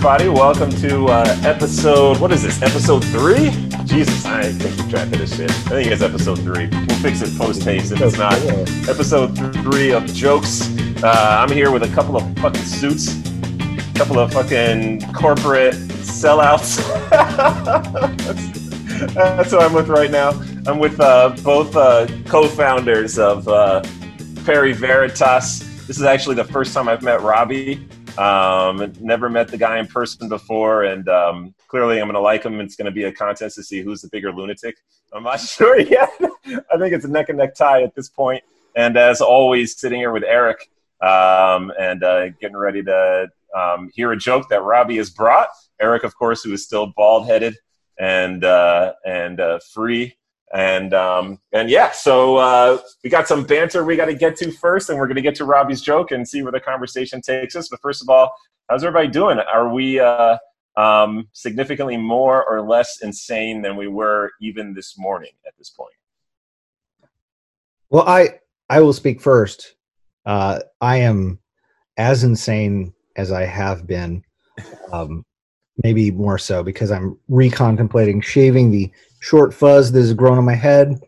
Everybody, welcome to uh, episode. What is this? Episode three? Jesus, I think keep track of this shit. I think it's episode three. We'll fix it post haste if it's not. Episode three of jokes. Uh, I'm here with a couple of fucking suits, a couple of fucking corporate sellouts. that's, that's who I'm with right now. I'm with uh, both uh, co-founders of uh, Perry Veritas. This is actually the first time I've met Robbie. Um, never met the guy in person before, and um, clearly I'm going to like him. It's going to be a contest to see who's the bigger lunatic. I'm not sure yet. I think it's a neck and neck tie at this point. And as always, sitting here with Eric um, and uh, getting ready to um, hear a joke that Robbie has brought. Eric, of course, who is still bald headed and uh, and uh, free and um, and yeah, so uh, we got some banter we got to get to first, and we're going to get to Robbie's joke and see where the conversation takes us. But first of all, how's everybody doing? Are we uh, um, significantly more or less insane than we were even this morning at this point? Well, I I will speak first. Uh, I am as insane as I have been, um, maybe more so because I'm recontemplating shaving the short fuzz that has grown on my head.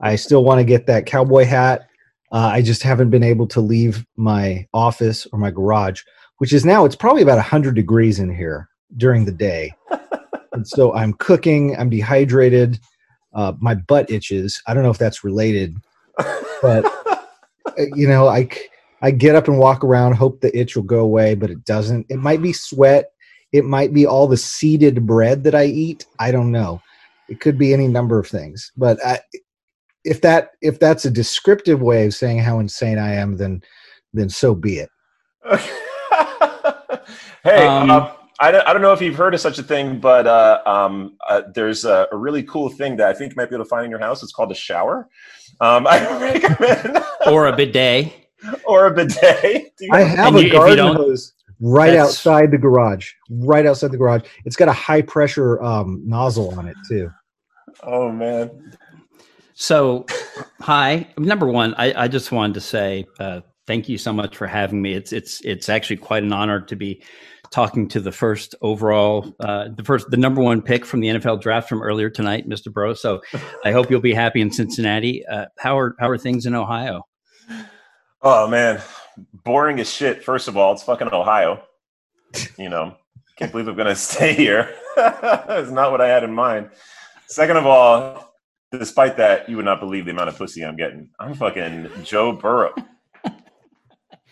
I still want to get that cowboy hat. Uh, I just haven't been able to leave my office or my garage, which is now it's probably about 100 degrees in here during the day. and so I'm cooking, I'm dehydrated, uh, my butt itches. I don't know if that's related, but uh, you know, I I get up and walk around, hope the itch will go away, but it doesn't. It might be sweat. It might be all the seeded bread that I eat. I don't know. It could be any number of things. But I, if that if that's a descriptive way of saying how insane I am, then then so be it. hey, um, uh, I, don't, I don't know if you've heard of such a thing, but uh, um, uh, there's a, a, really cool thing that I think you might be able to find in your house. It's called a shower. Um, I recommend. or a bidet. Or a bidet. I have and a you, garden hose right outside the garage. Right outside the garage. It's got a high pressure um, nozzle on it too. Oh man. So, hi. Number one, I, I just wanted to say uh, thank you so much for having me. It's it's it's actually quite an honor to be talking to the first overall, uh, the first, the number one pick from the NFL draft from earlier tonight, Mr. Burrow. So, I hope you'll be happy in Cincinnati. Uh, how are how are things in Ohio? Oh man, boring as shit. First of all, it's fucking Ohio. You know, can't believe I'm gonna stay here. it's not what I had in mind. Second of all, despite that, you would not believe the amount of pussy I'm getting. I'm fucking Joe Burrow.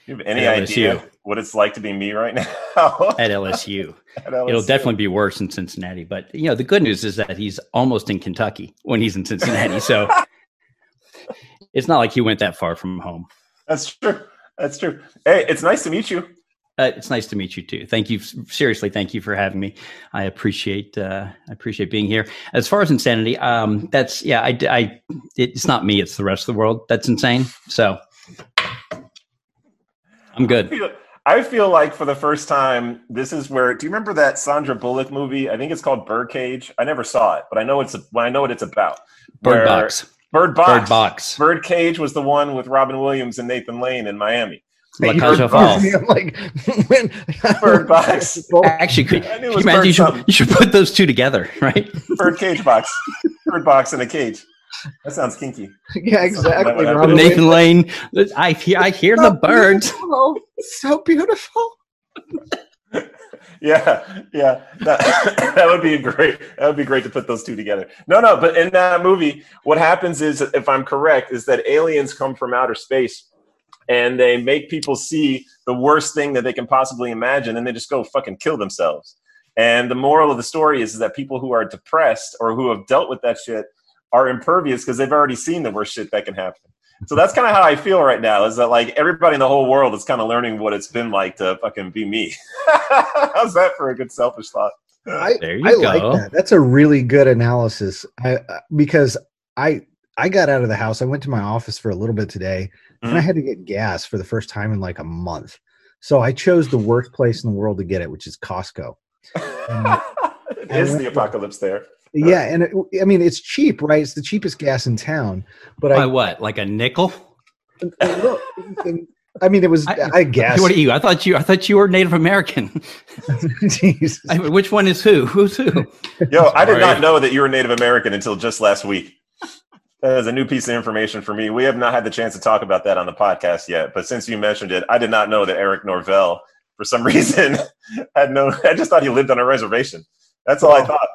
You have any idea what it's like to be me right now? At LSU. At LSU. It'll definitely be worse in Cincinnati. But you know, the good news is that he's almost in Kentucky when he's in Cincinnati. So it's not like he went that far from home. That's true. That's true. Hey, it's nice to meet you. Uh, it's nice to meet you too. Thank you. Seriously, thank you for having me. I appreciate uh, I appreciate being here. As far as insanity, um, that's yeah. I, I it's not me. It's the rest of the world that's insane. So I'm good. I feel, I feel like for the first time, this is where. Do you remember that Sandra Bullock movie? I think it's called Birdcage. I never saw it, but I know it's. A, I know what it's about. Bird Box. Bird Box. Bird Box. Birdcage was the one with Robin Williams and Nathan Lane in Miami. La Cage aux Folles. like when Bird Box. Actually, could, you, imagine you should, you should put those two together, right? Bird cage box. Bird box in a cage. That sounds kinky. Yeah, exactly. Nathan Lane. I hear, I hear so the birds. Beautiful. So beautiful. yeah, yeah. That, that would be great. That would be great to put those two together. No, no, but in that movie, what happens is, if I'm correct, is that aliens come from outer space and they make people see the worst thing that they can possibly imagine and they just go fucking kill themselves. And the moral of the story is, is that people who are depressed or who have dealt with that shit are impervious because they've already seen the worst shit that can happen. So that's kind of how I feel right now is that like everybody in the whole world is kind of learning what it's been like to fucking be me. How's that for a good selfish thought? I, there you I go. like that. That's a really good analysis. I, uh, because I I got out of the house. I went to my office for a little bit today, mm-hmm. and I mm-hmm. had to get gas for the first time in like a month. So I chose the worst place in the world to get it, which is Costco. it is the apocalypse there. Yeah, and it, I mean it's cheap, right? It's the cheapest gas in town. But by I, what? Like a nickel? Look, I mean, it was. I, I guess. What are you? I thought you. I thought you were Native American. I mean, which one is who? Who's who? Yo, I did not know that you were Native American until just last week. That is a new piece of information for me. We have not had the chance to talk about that on the podcast yet, but since you mentioned it, I did not know that Eric Norvell, for some reason, had no. I just thought he lived on a reservation. That's all I thought.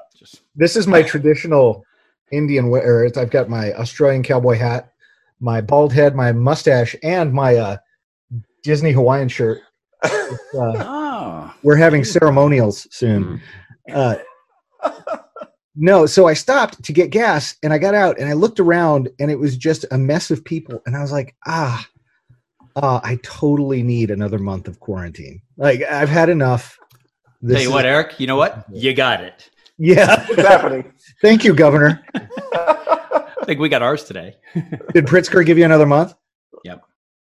This is my traditional Indian wear. I've got my Australian cowboy hat, my bald head, my mustache, and my uh, Disney Hawaiian shirt. Uh, oh. We're having ceremonials soon. Uh, no, so I stopped to get gas and I got out and I looked around and it was just a mess of people. And I was like, ah, uh, I totally need another month of quarantine. Like, I've had enough. This Tell you what, Eric, you know what? You got it. Yeah. What's happening? Thank you, Governor. I think we got ours today. Did Pritzker give you another month? Yep.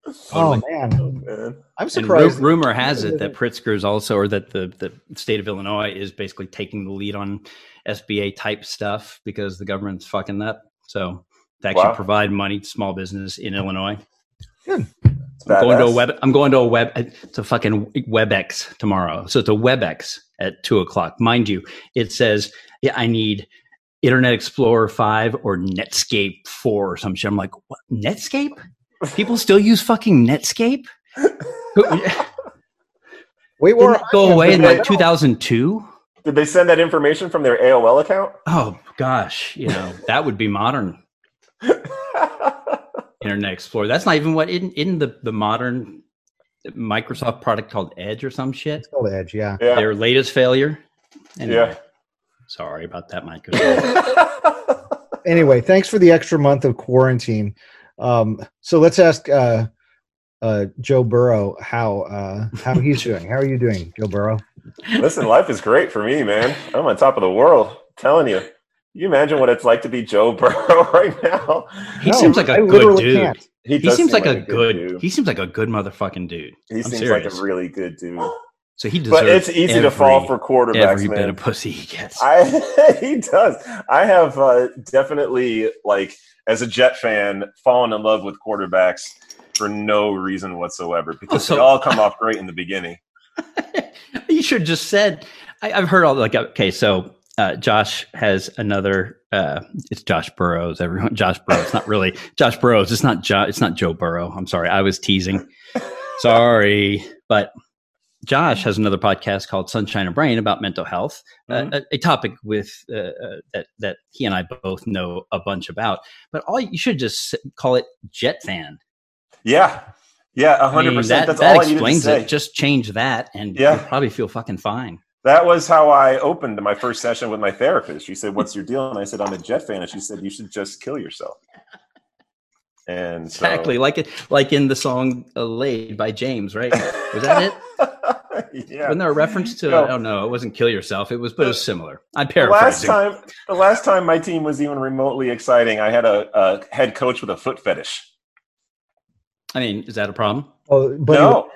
Totally. Oh, man. oh man. I'm surprised. Ru- rumor has it that Pritzker is also, or that the, the state of Illinois is basically taking the lead on SBA type stuff because the government's fucking that. So to actually wow. provide money to small business in Illinois. Good. I'm going to a web. I'm going to a web. It's a fucking WebEx tomorrow. So it's a WebEx at two o'clock. Mind you, it says yeah, I need Internet Explorer five or Netscape four or some shit. I'm like, what? Netscape? People still use fucking Netscape? Wait, we go away in like 2002. Did they send that information from their AOL account? Oh gosh, you know that would be modern. Internet Explorer. That's not even what in in the the modern Microsoft product called Edge or some shit. It's called Edge, yeah. yeah. Their latest failure. Anyway, yeah. Sorry about that, Microsoft. anyway, thanks for the extra month of quarantine. Um, so let's ask uh, uh, Joe Burrow how uh, how he's doing. How are you doing, Joe Burrow? Listen, life is great for me, man. I'm on top of the world. I'm telling you. you imagine what it's like to be Joe Burrow right now? He no, seems like a I good dude. Can't. He, he seems like, like, a good. Dude. He seems like a good motherfucking dude. He I'm seems serious. like a really good dude. So he deserves. But it's easy every, to fall for quarterbacks. Every man. bit of pussy he gets. I, he does. I have uh, definitely like as a Jet fan fallen in love with quarterbacks for no reason whatsoever because so, they all come off great in the beginning. you should have just said. I, have heard all like okay, so uh, Josh has another. Uh, it's Josh Burrows. Everyone, Josh Burrows. Not really Josh Burrows. It's not. Jo- it's not Joe Burrow. I'm sorry. I was teasing. sorry, but Josh has another podcast called Sunshine and Brain about mental health, uh, mm-hmm. uh, a, a, topic with uh, uh, that that he and I both know a bunch about. But all you should just call it Jet Fan. Yeah, yeah, hundred percent. That's that all explains I need to say. it. Just change that, and yeah. you'll probably feel fucking fine. That was how I opened my first session with my therapist. She said, "What's your deal?" And I said, "I'm a Jet fan." And she said, "You should just kill yourself." And exactly so, like it, like in the song uh, "Laid" by James, right? Was that it? yeah. Wasn't there a reference to? Oh no. I don't know. It wasn't "kill yourself." It was, but it was similar. I'm paraphrasing. The last time, the last time my team was even remotely exciting, I had a, a head coach with a foot fetish. I mean, is that a problem? Oh, Buddy no.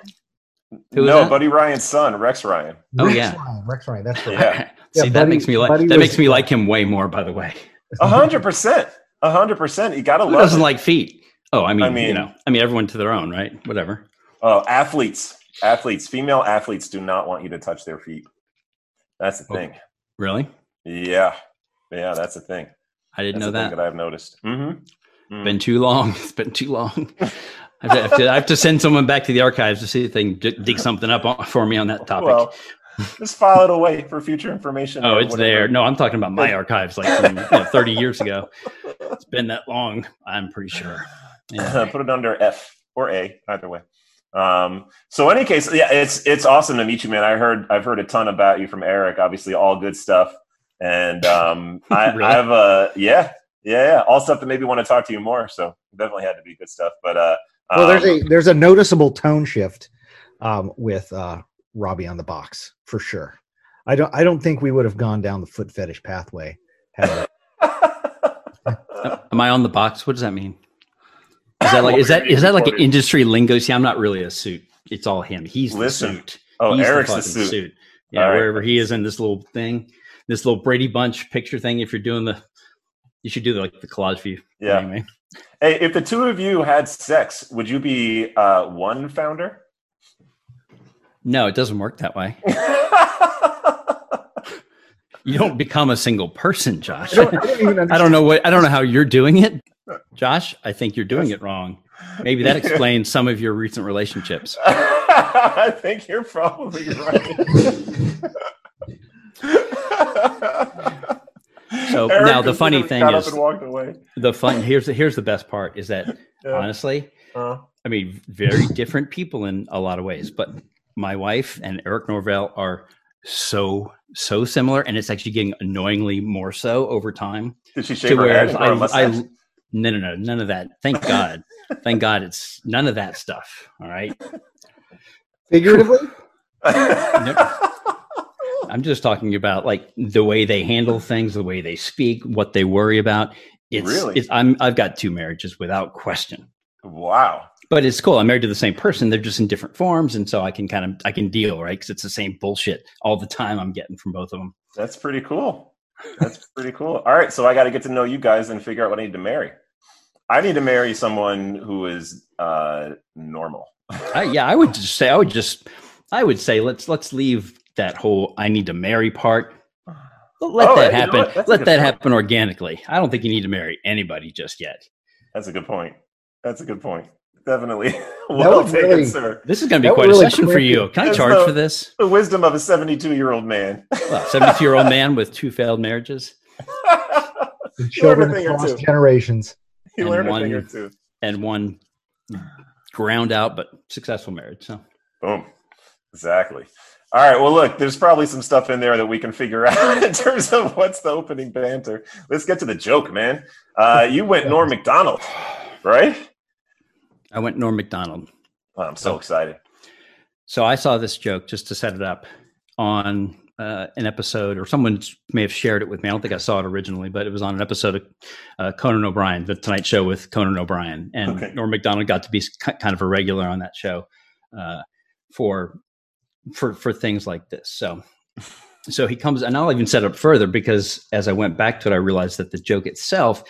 no, that? Buddy Ryan's son, Rex Ryan. Oh Rex yeah, Ryan, Rex Ryan. That's right. Yeah. See, yeah, that Buddy, makes me like Buddy that makes me like him way more. By the way, a hundred percent, a hundred percent. You gotta Who love. Doesn't it. like feet. Oh, I mean, I mean, you know, I mean, everyone to their own, right? Whatever. Oh, athletes, athletes, female athletes do not want you to touch their feet. That's the oh, thing. Really? Yeah, yeah, that's the thing. I didn't that's know that. that I've noticed. Mm-hmm. Mm. Been too long. It's been too long. I have, to, I have, to, send someone back to the archives to see if they can dig something up for me on that topic. Well, just file it away for future information. Oh, it's whatever. there. No, I'm talking about my archives, like from you know, 30 years ago. It's been that long. I'm pretty sure. Yeah. Put it under F or A, either way. Um, so, any case, yeah, it's it's awesome to meet you, man. I heard I've heard a ton about you from Eric. Obviously, all good stuff. And um, I, really? I have a yeah, yeah, yeah, all stuff that maybe want to talk to you more. So definitely had to be good stuff. But uh, well, there's a um, there's a noticeable tone shift um, with uh, Robbie on the box for sure. I don't I don't think we would have gone down the foot fetish pathway. Am I on the box? What does that mean? Is that like is that is that like an industry lingo? See, I'm not really a suit. It's all him. He's Listen. the suit. Oh, He's Eric's the, the suit. suit. Yeah, all wherever he is in this little thing, this little Brady Bunch picture thing. If you're doing the You should do the, like the collage view. Yeah. Anyway. Hey, if the two of you had sex, would you be uh, one founder? No, it doesn't work that way. You don't become a single person, Josh. I don't, I don't I don't know what I don't know how you're doing it, Josh. I think you're doing it wrong. Maybe that explains some of your recent relationships. I think you're probably right. So Eric now the funny thing is up and walked away. the fun here's the here's the best part is that Yeah. honestly, Uh, I mean, very different people in a lot of ways, but my wife and Eric Norvell are so so similar, and it's actually getting annoyingly more so over time. did she To shave her head whereas and grow a I, mustache? I no no no none of that. Thank God, thank God, it's none of that stuff. All right, figuratively. I'm just talking about like the way they handle things, the way they speak, what they worry about. It's, Really? it's I'm I've got two marriages without question. wow. but it's cool. I'm married to the same person. They're just in different forms, and so I can kind of I can deal right because it's the same bullshit all the time. I'm getting from both of them. That's pretty cool. That's pretty cool. All right, so I got to get to know you guys and figure out what I need to marry. I need to marry someone who is uh, normal. I, yeah, I would just say I would just I would say let's let's leave that whole I need to marry part. Uh, Let Oh, that you know happen. what? That's a Let that point. happen organically. I don't think you need to marry anybody just yet. That's a good point. That's a good point. Definitely. well taken, really- sir. This is going to be That quite really a session for you. Can I That's charge the- for this? The wisdom of a 72 year old man. Well, 72 year old man with two failed marriages And You learn a children across generations. you And learn a one- thing or two. and one ground out but successful marriage. So Boom. Exactly. All right. Well, look, there's probably some stuff in there that we can figure out in terms of what's the opening banter. Let's get to the joke, man. Uh, you went Norm Macdonald, right? I went Norm Macdonald. Oh, I'm so excited. So I saw this joke just to set it up on uh, an episode, or someone may have shared it with me. I don't think I saw it originally, but it was on an episode of uh, Conan O'Brien, the Tonight Show with Conan O'Brien, and Okay. Norm Macdonald got to be ki- kind of a regular on that show uh, for for for things like this. So. So he comes, and I'll even set up further because as I went back to it, I realized that the joke itself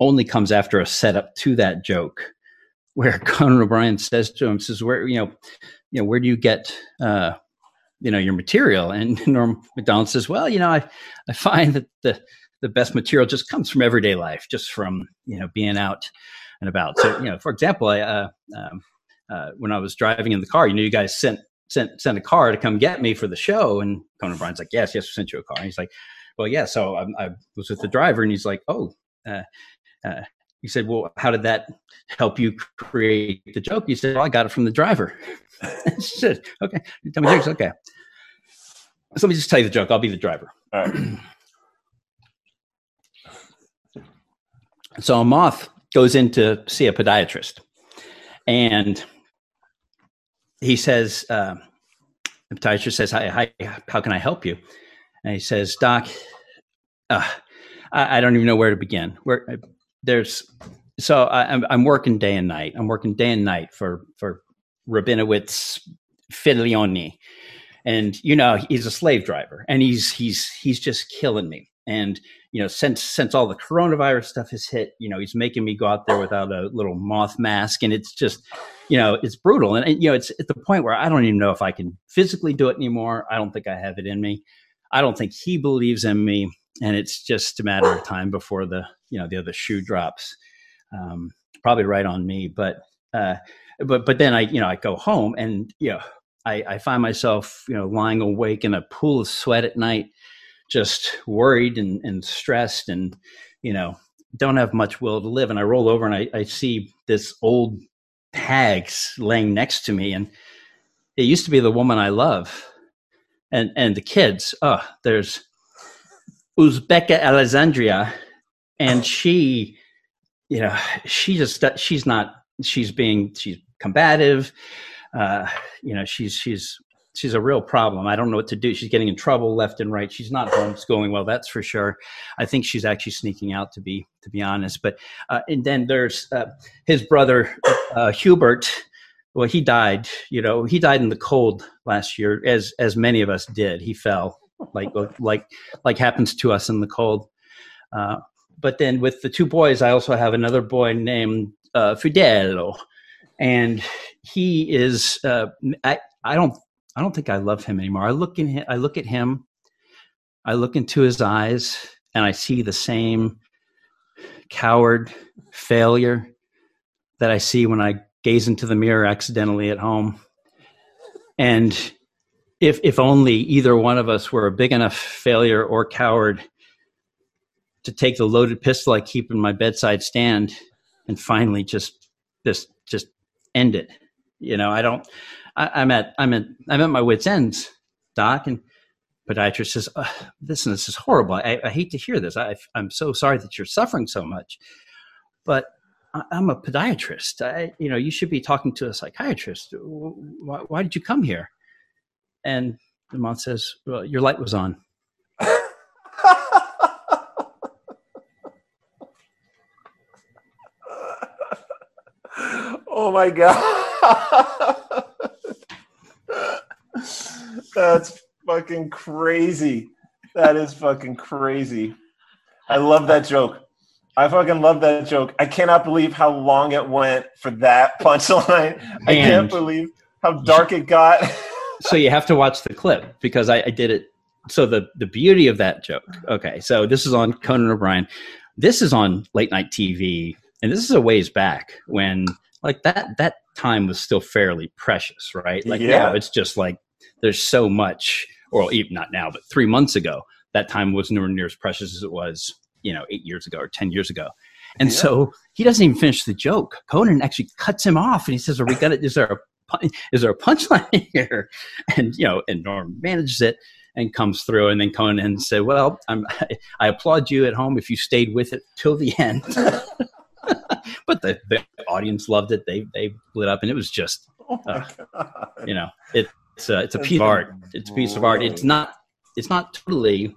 only comes after a setup to that joke, where Conan O'Brien says to him, "says Where you know, you know, where do you get, uh, you know, your material?" And Norm Macdonald says, "Well, you know, I, I find that the the best material just comes from everyday life, just from you know being out and about. So, you know, for example, I, uh, um, uh, when I was driving in the car, you know, you guys sent sent sent a car to come get me for the show, and Conan O'Brien's like, "Yes, yes, we sent you a car." And he's like, "Well, yeah." So I, I was with the driver, and he's like, "Oh." Uh, uh, he said, "Well, how did that help you create the joke?" He said, "Well, I got it from the driver." Said, "Okay, tell me jokes." Okay, so let me just tell you the joke. I'll be the driver. All right. So a moth goes in to see a podiatrist, and he says, uh, "The podiatrist says, hi, hi, how can I help you?" And he says, "Doc, uh, I, I don't even know where to begin. Where there's so I, I'm I'm working day and night. I'm working day and night for for Rabinowitz Filioni, and you know he's a slave driver, and he's he's he's just killing me. And you know, since since all the coronavirus stuff has hit, you know, he's making me go out there without a little moth mask, and it's just, you know, it's brutal. And, and you know, it's at the point where I don't even know if I can physically do it anymore. I don't think I have it in me. I don't think he believes in me, and it's just a matter of time before the you know the other shoe drops. Um, probably right on me, but uh, but but then I you know I go home and you know I, I find myself you know lying awake in a pool of sweat at night just worried and, and stressed and you know don't have much will to live. And i roll over and I, I see this old hag laying next to me and it used to be the woman i love. And and the kids oh there's uzbeka alexandria. And she you know she just she's not she's being she's combative. Uh you know she's she's she's a real problem. I don't know what to do. She's getting in trouble left and right. She's not homeschooling well, that's for sure. I think she's actually sneaking out to be to be honest. But uh, and then there's uh, his brother uh, Hubert. Well, he died. You know, he died in the cold last year, as as many of us did. He fell like like like happens to us in the cold. Uh, but then with the two boys, I also have another boy named uh, Fidelo, and he is. Uh, I I don't I don't think I love him anymore. I look in him, I look at him, I look into his eyes, and I see the same coward failure that I see when I gaze into the mirror accidentally at home. And if if only either one of us were a big enough failure or coward to take the loaded pistol I keep in my bedside stand and finally just just just end it. You know, I don't. I, am at I'm at I'm at my wits' ends, doc, and podiatrist says, "Listen, this is horrible. I, I hate to hear this. I, I'm so sorry that you're suffering so much, but I, am a podiatrist. I, you know, you should be talking to a psychiatrist. Why, why did you come here?" And the mom says, "Well, your light was on." oh my god. That's fucking crazy. That is fucking crazy. I love that joke. I fucking love that joke. I cannot believe how long it went for that punchline. I can't believe how dark it got. so you have to watch the clip because I, I did it. So the the beauty of that joke. Okay, so this is on Conan O'Brien. This is on late night TV, and this is a ways back when like that that time was still fairly precious, right? Like yeah. now it's just like there's so much, or even not now, but three months ago, that time was nowhere near as precious as it was, you know, eight years ago or ten years ago. And yeah. so he doesn't even finish the joke. Conan actually cuts him off, and he says, "Are we gonna? Is there a is there a punchline here?" And you know, and Norm manages it and comes through, and then Conan said, "Well, I'm, I applaud you at home if you stayed with it till the end." but the, the audience loved it. They they lit up, and it was just, oh uh, you know, it, it's a, it's a piece of art. It's a piece of art. It's not it's not totally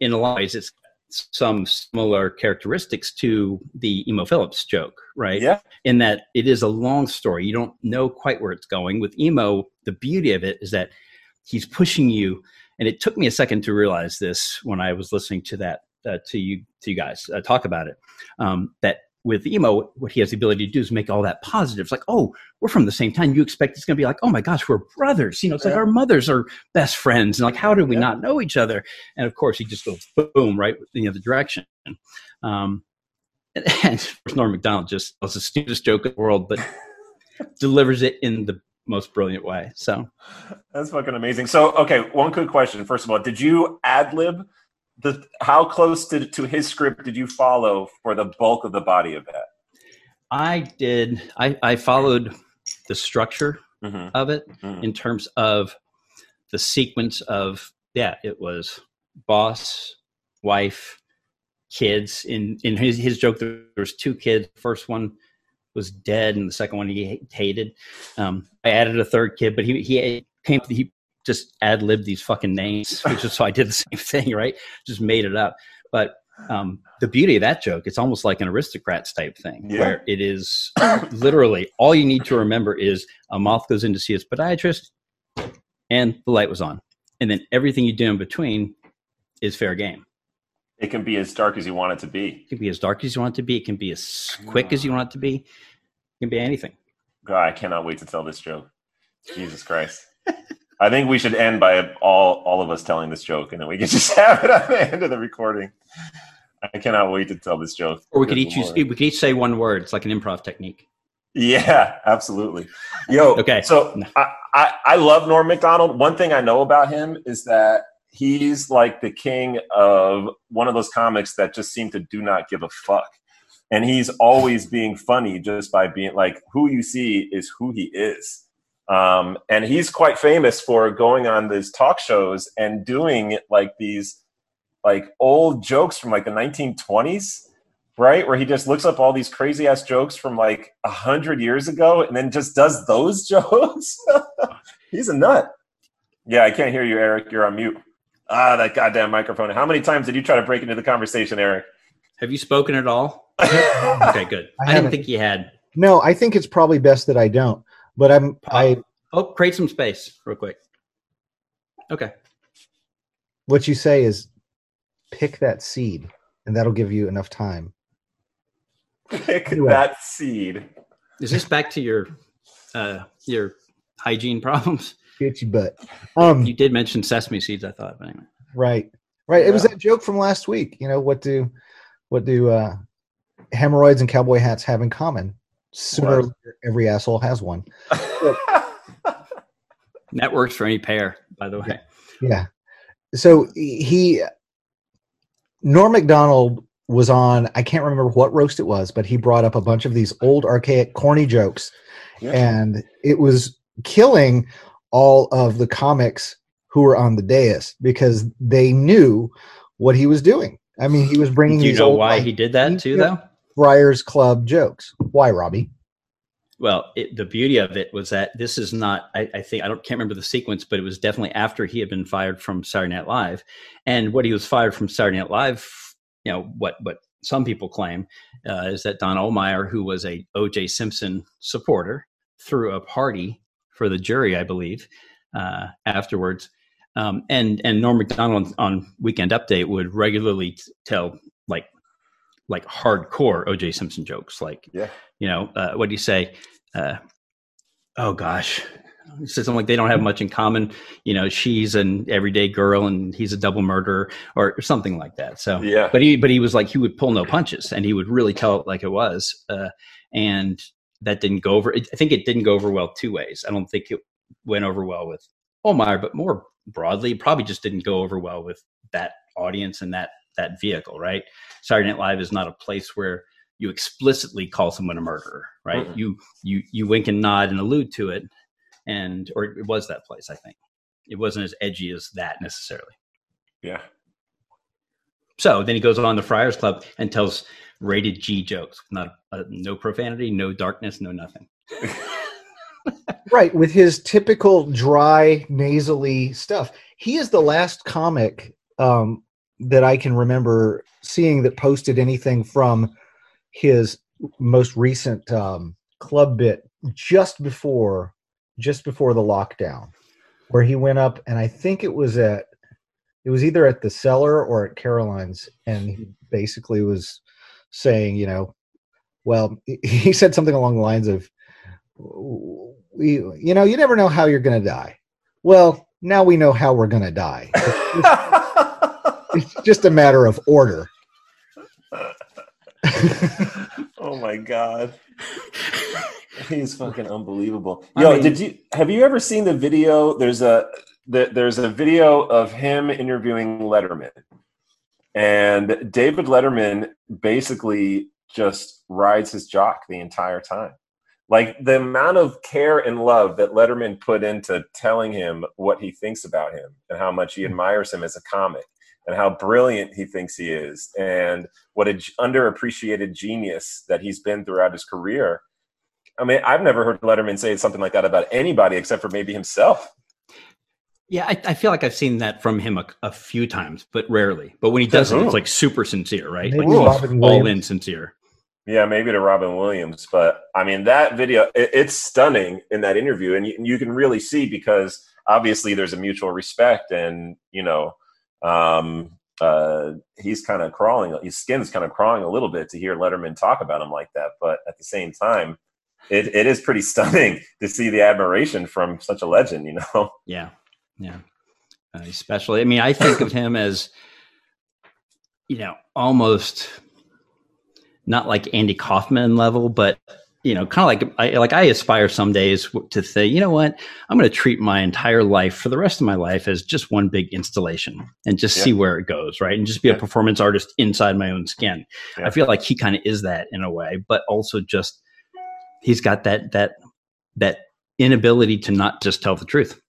in a lot of ways. It's some similar characteristics to the Emo Phillips joke, right? Yeah. In that it is a long story. You don't know quite where it's going. With Emo, the beauty of it is that he's pushing you. And it took me a second to realize this when I was listening to that uh, to you to you guys uh, talk about it. Um, that with emo, what he has the ability to do is make all that positive. It's like, oh, we're from the same time. You expect it's going to be like, oh my gosh, we're brothers. You know, it's yeah. like our mothers are best friends. And like, how did we yeah. not know each other? And of course, he just goes boom right in the other direction. Um, and, and Norm Macdonald just was the stupidest joke in the world, but delivers it in the most brilliant way. So that's fucking amazing. So, okay, one quick question. First of all, did you ad lib the how close to to his script did you follow for the bulk of the body of that? I did. I, I followed the structure mm-hmm. of it mm-hmm. in terms of the sequence of yeah, it was boss, wife, kids. In in his his joke, there was two kids. The first one was dead, and the second one he hated. Um, I added a third kid, but he he came he just ad lib these fucking names, which is so I did the same thing, right? Just made it up. But um, the beauty of that joke, it's almost like an aristocrats type thing, yeah. where it is literally all you need to remember is a moth goes in to see his podiatrist, and the light was on, and then everything you do in between is fair game. It can be as dark as you want it to be. It can be as dark as you want it to be. It can be as quick as you want it to be. It can be anything. God, I cannot wait to tell this joke. Jesus Christ. I think we should end by all all of us telling this joke, and then we can just have it at the end of the recording. I cannot wait to tell this joke. Or we could each use, we could each say one word. It's like an improv technique. Yeah, absolutely. Yo, okay. So I, I, I love Norm Macdonald. One thing I know about him is that he's like the king of one of those comics that just seem to do not give a fuck. And he's always being funny just by being like who you see is who he is um, and he's quite famous for going on these talk shows and doing like these like old jokes from like the 1920s, right? Where he just looks up all these crazy ass jokes from like a hundred years ago and then just does those jokes. he's a nut. Yeah, I can't hear you, Eric. You're on mute. Ah, that goddamn microphone. How many times did you try to break into the conversation, Eric? Have you spoken at all? okay, good. I, I didn't think you had. No, I think it's probably best that I don't. But I'm I oh create some space real quick. Okay. What you say is pick that seed. and that'll give you enough time. Pick Anyway. that seed. Is this back to your uh, your hygiene problems? Get your butt. Um, You did mention sesame seeds. I thought, but anyway. right, right. It was Yeah. that joke from last week. You know what do what do uh, hemorrhoids and cowboy hats have in common? Sooner or later, every asshole has one. That works for any pair, by the way. Yeah. So he, Norm Macdonald was on, I can't remember what roast it was, but he brought up a bunch of these old, archaic, corny jokes. Yeah. And it was killing all of the comics who were on the dais because they knew what he was doing. I mean, he was bringing Do you know old, why like, he did that too, Yeah. though? Friars Club jokes. Why, Robbie? Well, it, the beauty of it was that this is not. I, I think I don't can't remember the sequence, but it was definitely after he had been fired from Saturday Night Live, and what he was fired from Saturday Night Live. You know what? What some people claim uh, is that Don Ohlmeyer, who was a O.J. Simpson supporter, threw a party for the jury, I believe, uh, afterwards. Um, and and Norm Macdonald on Weekend Update would regularly t- tell like like hardcore O.J. Simpson jokes, like yeah. you know, uh, what do you say? Uh, oh gosh, he says something like they don't have much in common. You know, she's an everyday girl and he's a double murderer or something like that. So, Yeah. but he, but he was like, he would pull no punches and he would really tell it like it was. Uh, and that didn't go over. I think it didn't go over well two ways. I don't think it went over well with Ohlmeyer, but more broadly, probably just didn't go over well with that audience and that that vehicle, right? Saturday Night Live is not a place where you explicitly call someone a murderer, right? Mm-mm. You you you wink and nod and allude to it, and or it was that place. I think it wasn't as edgy as that necessarily. Yeah. So then he goes on the Friars Club and tells rated G jokes, not uh, no profanity, no darkness, no nothing. Right, with his typical dry, nasally stuff. He is the last comic um, that I can remember seeing that posted anything from his most recent um, club bit just before just before the lockdown, where he went up and I think it was at it was either at the cellar or at Caroline's, and he basically was saying, you know, well, he said something along the lines of, we, you know, you never know how you're going to die. Well, now we know how we're going to die. It's just a matter of order. oh my god. He's fucking unbelievable. I Yo, mean- did you have you ever seen the video? There's a the, there's a video of him interviewing Letterman. And David Letterman basically just rides his jock the entire time. Like the amount of care and love that Letterman put into telling him what he thinks about him and how much he admires him as a comic and how brilliant he thinks he is and what an underappreciated genius that he's been throughout his career. I mean, I've never heard Letterman say something like that about anybody except for maybe himself. Yeah, I, I feel like I've seen that from him a, a few times, but rarely. But when he does it, it's like super sincere, right? Maybe Like Robin all Williams. in sincere. Yeah, maybe to Robin Williams, but I mean that video it, it's stunning in that interview, and you, you can really see because obviously there's a mutual respect, and you know, um, uh, he's kind of crawling, his skin's kind of crawling a little bit to hear Letterman talk about him like that, but at the same time, it, it is pretty stunning to see the admiration from such a legend, you know. Yeah, yeah. Uh, especially, I mean, I think of him as, you know, almost not like Andy Kaufman level, but you know, kind of like I like I aspire some days to say, you know what, I'm going to treat my entire life for the rest of my life as just one big installation and just Yeah. see where it goes, right? And just be Yeah. a performance artist inside my own skin. Yeah. I feel like he kind of is that in a way, but also just he's got that that that inability to not just tell the truth.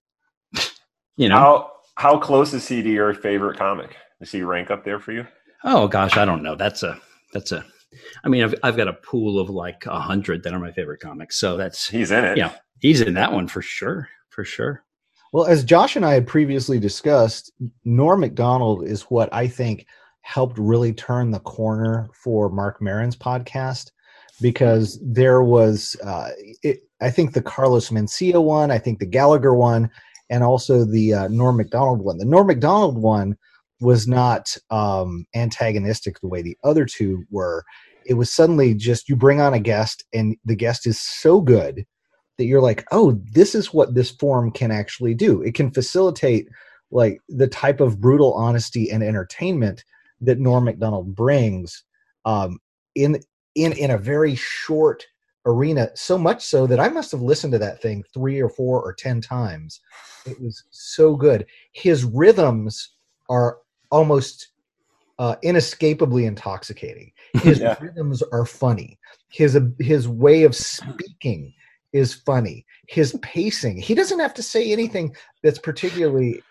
you know. How how close is he to your favorite comic? Does he rank up there for you? Oh gosh, I don't know. That's a that's a. I mean, I've I've got a pool of like a hundred that are my favorite comics. So that's He's in it. Yeah. he's in that one for sure, for sure. Well, as Josh and I had previously discussed, Norm Macdonald is what I think helped really turn the corner for Mark Maron's podcast because there was, uh, it, I think, the Carlos Mencia one, I think the Gallagher one, and also the uh, Norm Macdonald one. The Norm Macdonald one was not um, antagonistic the way the other two were. It was suddenly just you bring on a guest, and the guest is so good that you're like, oh, this is what this form can actually do. It can facilitate like the type of brutal honesty and entertainment that Norm Macdonald brings um, in in in a very short arena. So much so that I must have listened to that thing three or four or ten times. It was so good. His rhythms are almost uh, inescapably intoxicating. His yeah. rhythms are funny. His his way of speaking is funny. His pacing, he doesn't have to say anything that's particularly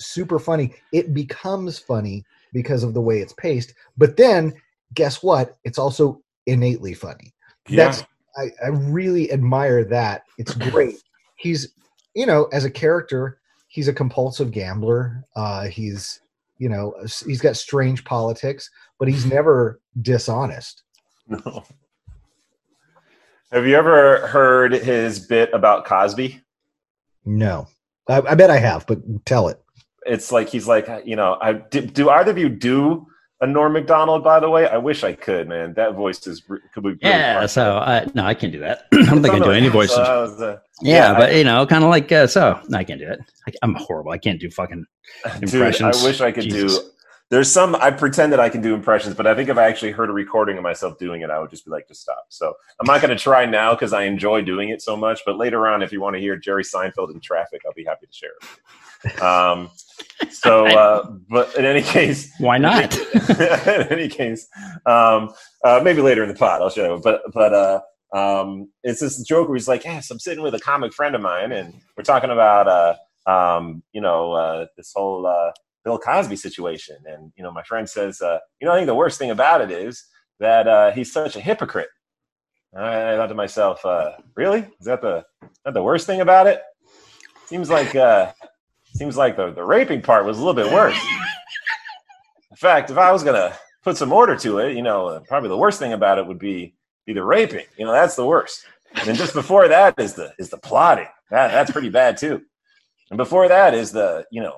super funny. It becomes funny because of the way it's paced. But then, guess what? It's also innately funny. Yeah. That's I, I really admire that. It's great. he's you know as a character, he's a compulsive gambler. Uh, he's you know he's got strange politics, but he's never dishonest. No. Have you ever heard his bit about Cosby? No, I, I bet I have, but tell it it's like he's like you know I do, do either of you do a Norm Macdonald, by the way. I wish I could, man. That voice is could be yeah. So uh, no, I can't do that. I don't think I can do any voices. So was, uh, yeah, yeah, but you know, kind of like uh, so. No, I can't do it. I, am horrible. I can't do fucking impressions. Dude, I wish I could Jesus. do. There's some I pretend that I can do impressions, but I think if I actually heard a recording of myself doing it, I would just be like, just stop. So I'm not going to try now because I enjoy doing it so much. But later on, if you want to hear Jerry Seinfeld in traffic, I'll be happy to share it. Um, so, uh, but in any case, why not? in any case, um, uh, maybe later in the pod I'll show you. But but uh, um, it's this joke where he's like, "Yes, I'm sitting with a comic friend of mine, and we're talking about uh, um, you know uh, this whole uh, Bill Cosby situation." And you know, my friend says, uh, "You know, I think the worst thing about it is that uh, he's such a hypocrite." I thought to myself, uh, "Really? Is that the that the worst thing about it?" Seems like uh, Seems like the, the raping part was a little bit worse. In fact, if I was gonna put some order to it, you know, uh, probably the worst thing about it would be be the raping. You know, that's the worst. And just before that is the is the plotting. That that's pretty bad too. And before that is the you know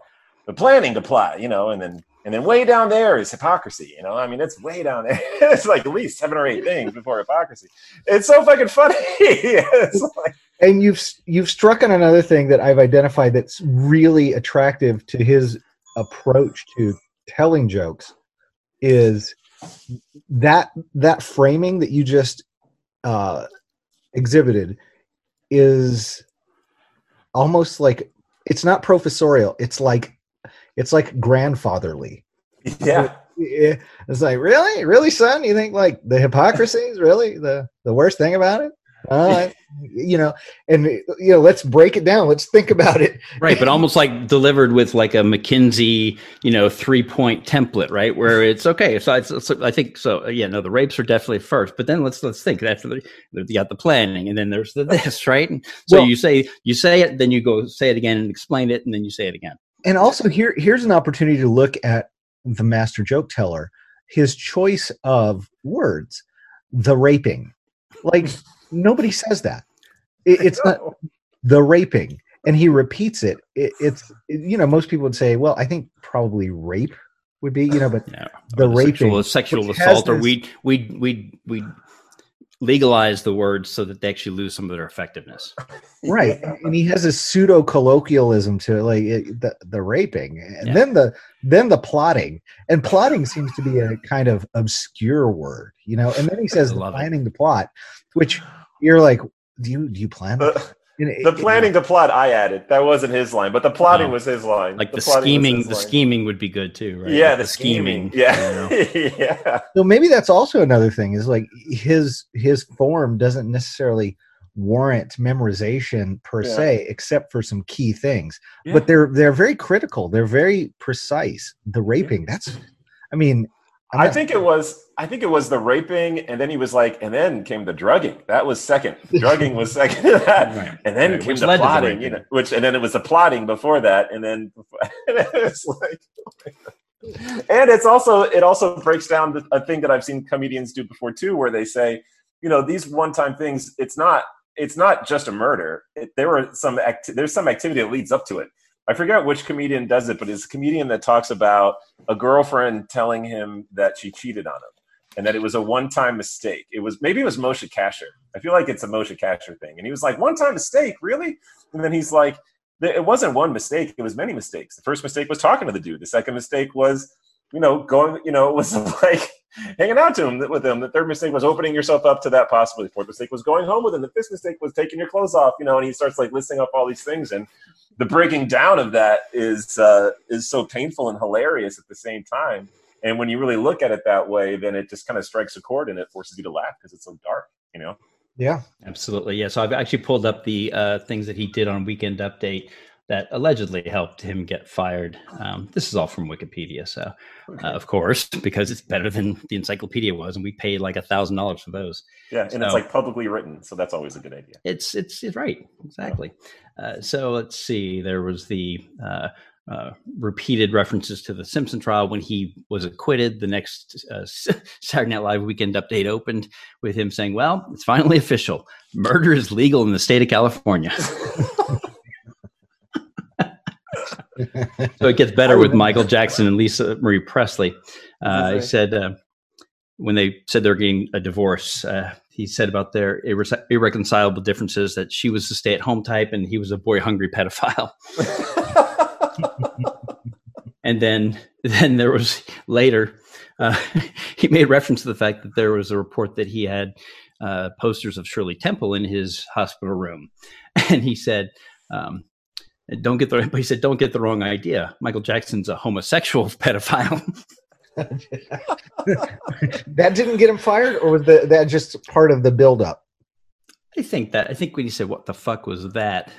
the planning to plot. You know, and then and then way down there is hypocrisy. You know, I mean, it's way down there. it's like at least seven or eight things before hypocrisy. It's so fucking funny. like, and you've you've struck on another thing that I've identified that's really attractive to his approach to telling jokes is that that framing that you just uh, exhibited is almost like it's not professorial. It's like it's like grandfatherly. Yeah. It's like, really? Really, son? You think like the hypocrisy is really the, the worst thing about it? Uh, you know, and you know, let's break it down. Let's think about it. Right, but almost like delivered with like a McKinsey, you know, three point template, right? Where it's okay. So it's, it's, I think so. Yeah, no, the rapes are definitely first, but then let's let's think. That's the you got the planning, and then there's the this, right? And so well, you say you say it, then you go say it again and explain it, and then you say it again. And also here here's an opportunity to look at the master joke teller, his choice of words, the raping, like nobody says that. It, it's not the raping, and he repeats it. it it's it, you know most people would say, well, I think probably rape would be you know, but yeah, the, the raping, sexual, sexual assault, or we we we we legalize the words so that they actually lose some of their effectiveness. Right, yeah. and he has a pseudo colloquialism to it, like it, the the raping, and yeah. then the then the plotting, and plotting seems to be a kind of obscure word, you know. And then he says the planning it. the plot, which you're like, do you do you plan? The, the planning to plot I added. That wasn't his line, but the plotting no. was his line. Like the, the scheming, the line. scheming would be good too, right? Yeah, like the, scheming. scheming. Yeah, you know? yeah. So maybe that's also another thing is like his his form doesn't necessarily warrant memorization per yeah. se, except for some key things. Yeah. But they're they're very critical. They're very precise. The raping. That's, I mean, I think it was I think it was the raping, and then he was like, and then came the drugging. That was second. drugging was second to that, right. and then right. came which the plotting. The you know, which and then it was the plotting before that, and then and it's like, and it's also it also breaks down a thing that I've seen comedians do before too, where they say, you know, these one time things. It's not it's not just a murder. It, there were some act, there's some activity that leads up to it I forget which comedian does it, but it's a comedian that talks about a girlfriend telling him that she cheated on him and that it was a one-time mistake. It was maybe it was Moshe Kasher. I feel like it's a Moshe Kasher thing. And he was like, "One-time mistake, really?" And then he's like, "It wasn't one mistake. It was many mistakes. The first mistake was talking to the dude. The second mistake was, you know, going, you know, it was like hanging out to him with him. The third mistake was opening yourself up to that possibility. The fourth mistake was going home with him. The fifth mistake was taking your clothes off. You know, and he starts like listing up all these things and." The breaking down of that is uh, is so painful and hilarious at the same time and when you really look at it that way, then it just kind of strikes a chord and it forces you to laugh because it's so dark, you know? Yeah. Absolutely. Yeah. So I've actually pulled up the uh, things that he did on Weekend Update that allegedly helped him get fired. Um, this is all from Wikipedia, so uh, of course, because it's better than the encyclopedia was, and we paid like a thousand dollars for those. Yeah, and so, it's like publicly written, so that's always a good idea. It's it's, it's right, exactly. Uh, so let's see. There was the uh, uh, repeated references to the Simpson trial when he was acquitted. The next uh, Saturday Night Live Weekend Update opened with him saying, "Well, it's finally official: murder is legal in the state of California." so it gets better with Michael Jackson and Lisa Marie Presley. Uh, he said uh, when they said they're getting a divorce, uh, he said about their irre- irreconcilable differences that she was the stay-at-home type and he was a boy-hungry pedophile. and then then there was later uh, he made reference to the fact that there was a report that he had uh, posters of Shirley Temple in his hospital room, and he said. Um, don't get the he said don't get the wrong idea. Michael Jackson's a homosexual pedophile. that didn't get him fired, or was the, that just part of the buildup? I think that I think when he said what the fuck was that,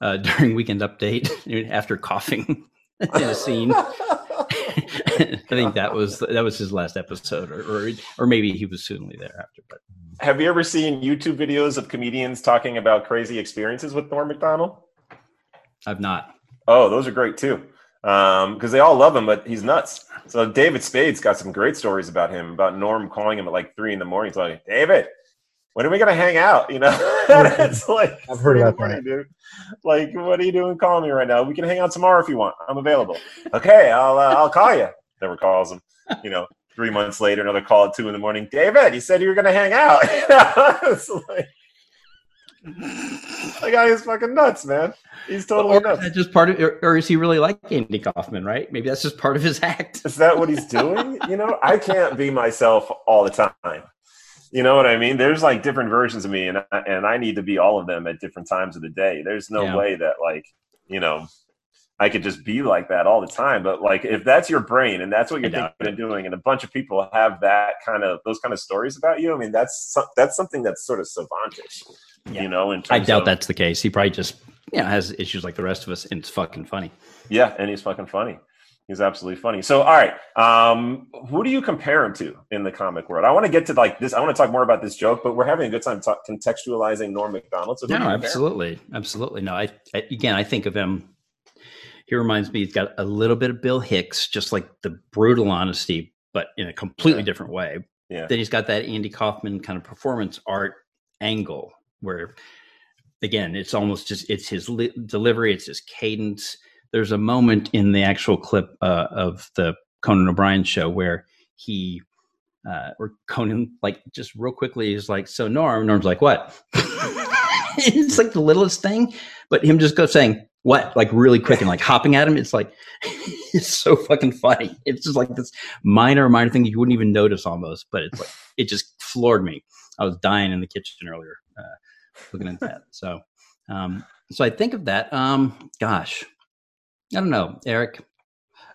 uh, during Weekend Update after coughing in a scene. I think that was that was his last episode, or, or or maybe he was soonly thereafter. But have you ever seen YouTube videos of comedians talking about crazy experiences with Norm Macdonald? I've not. Oh, those are great too, because um, they all love him, but he's nuts. So David Spade's got some great stories about him, about Norm calling him at like three in the morning, telling David, when are we gonna hang out? You know, it's like I've heard about morning, that. Dude. Like, what are you doing calling me right now? We can hang out tomorrow if you want. I'm available. okay, I'll uh, I'll call you. Never calls him. You know, three months later, another call at two in the morning. David, you said you were gonna hang out. it's like, the guy is fucking nuts, man. He's totally or nuts. just part of, or, or is he really like Andy Kaufman? Right? Maybe that's just part of his act. Is that what he's doing? you know, I can't be myself all the time. You know what I mean? There's like different versions of me, and I, and I need to be all of them at different times of the day. There's no yeah. way that like you know I could just be like that all the time. But like if that's your brain and that's what you're thinking and doing, and a bunch of people have that kind of those kind of stories about you, I mean that's that's something that's sort of savantish. Yeah. You know, I doubt of, that's the case. He probably just you know has issues like the rest of us, and it's fucking funny. Yeah, and he's fucking funny. He's absolutely funny. So, all right, um, who do you compare him to in the comic world? I want to get to like this. I want to talk more about this joke, but we're having a good time talk, contextualizing Norm Macdonald. So no, absolutely, absolutely. No, I, I, again, I think of him. He reminds me. He's got a little bit of Bill Hicks, just like the brutal honesty, but in a completely yeah. different way. Yeah. Then he's got that Andy Kaufman kind of performance art angle, where again, it's almost just it's his li- delivery, it's his cadence there's a moment in the actual clip uh, of the Conan O'Brien show where he uh, or Conan like just real quickly is like, so Norm, Norm's like, what? it's like the littlest thing, but him just go saying what like really quick and like hopping at him. It's like it's so fucking funny. It's just like this minor minor thing you wouldn't even notice almost, but it's like it just floored me. I was dying in the kitchen earlier uh, looking at that. So um, so I think of that. Um, gosh, I don't know, Eric.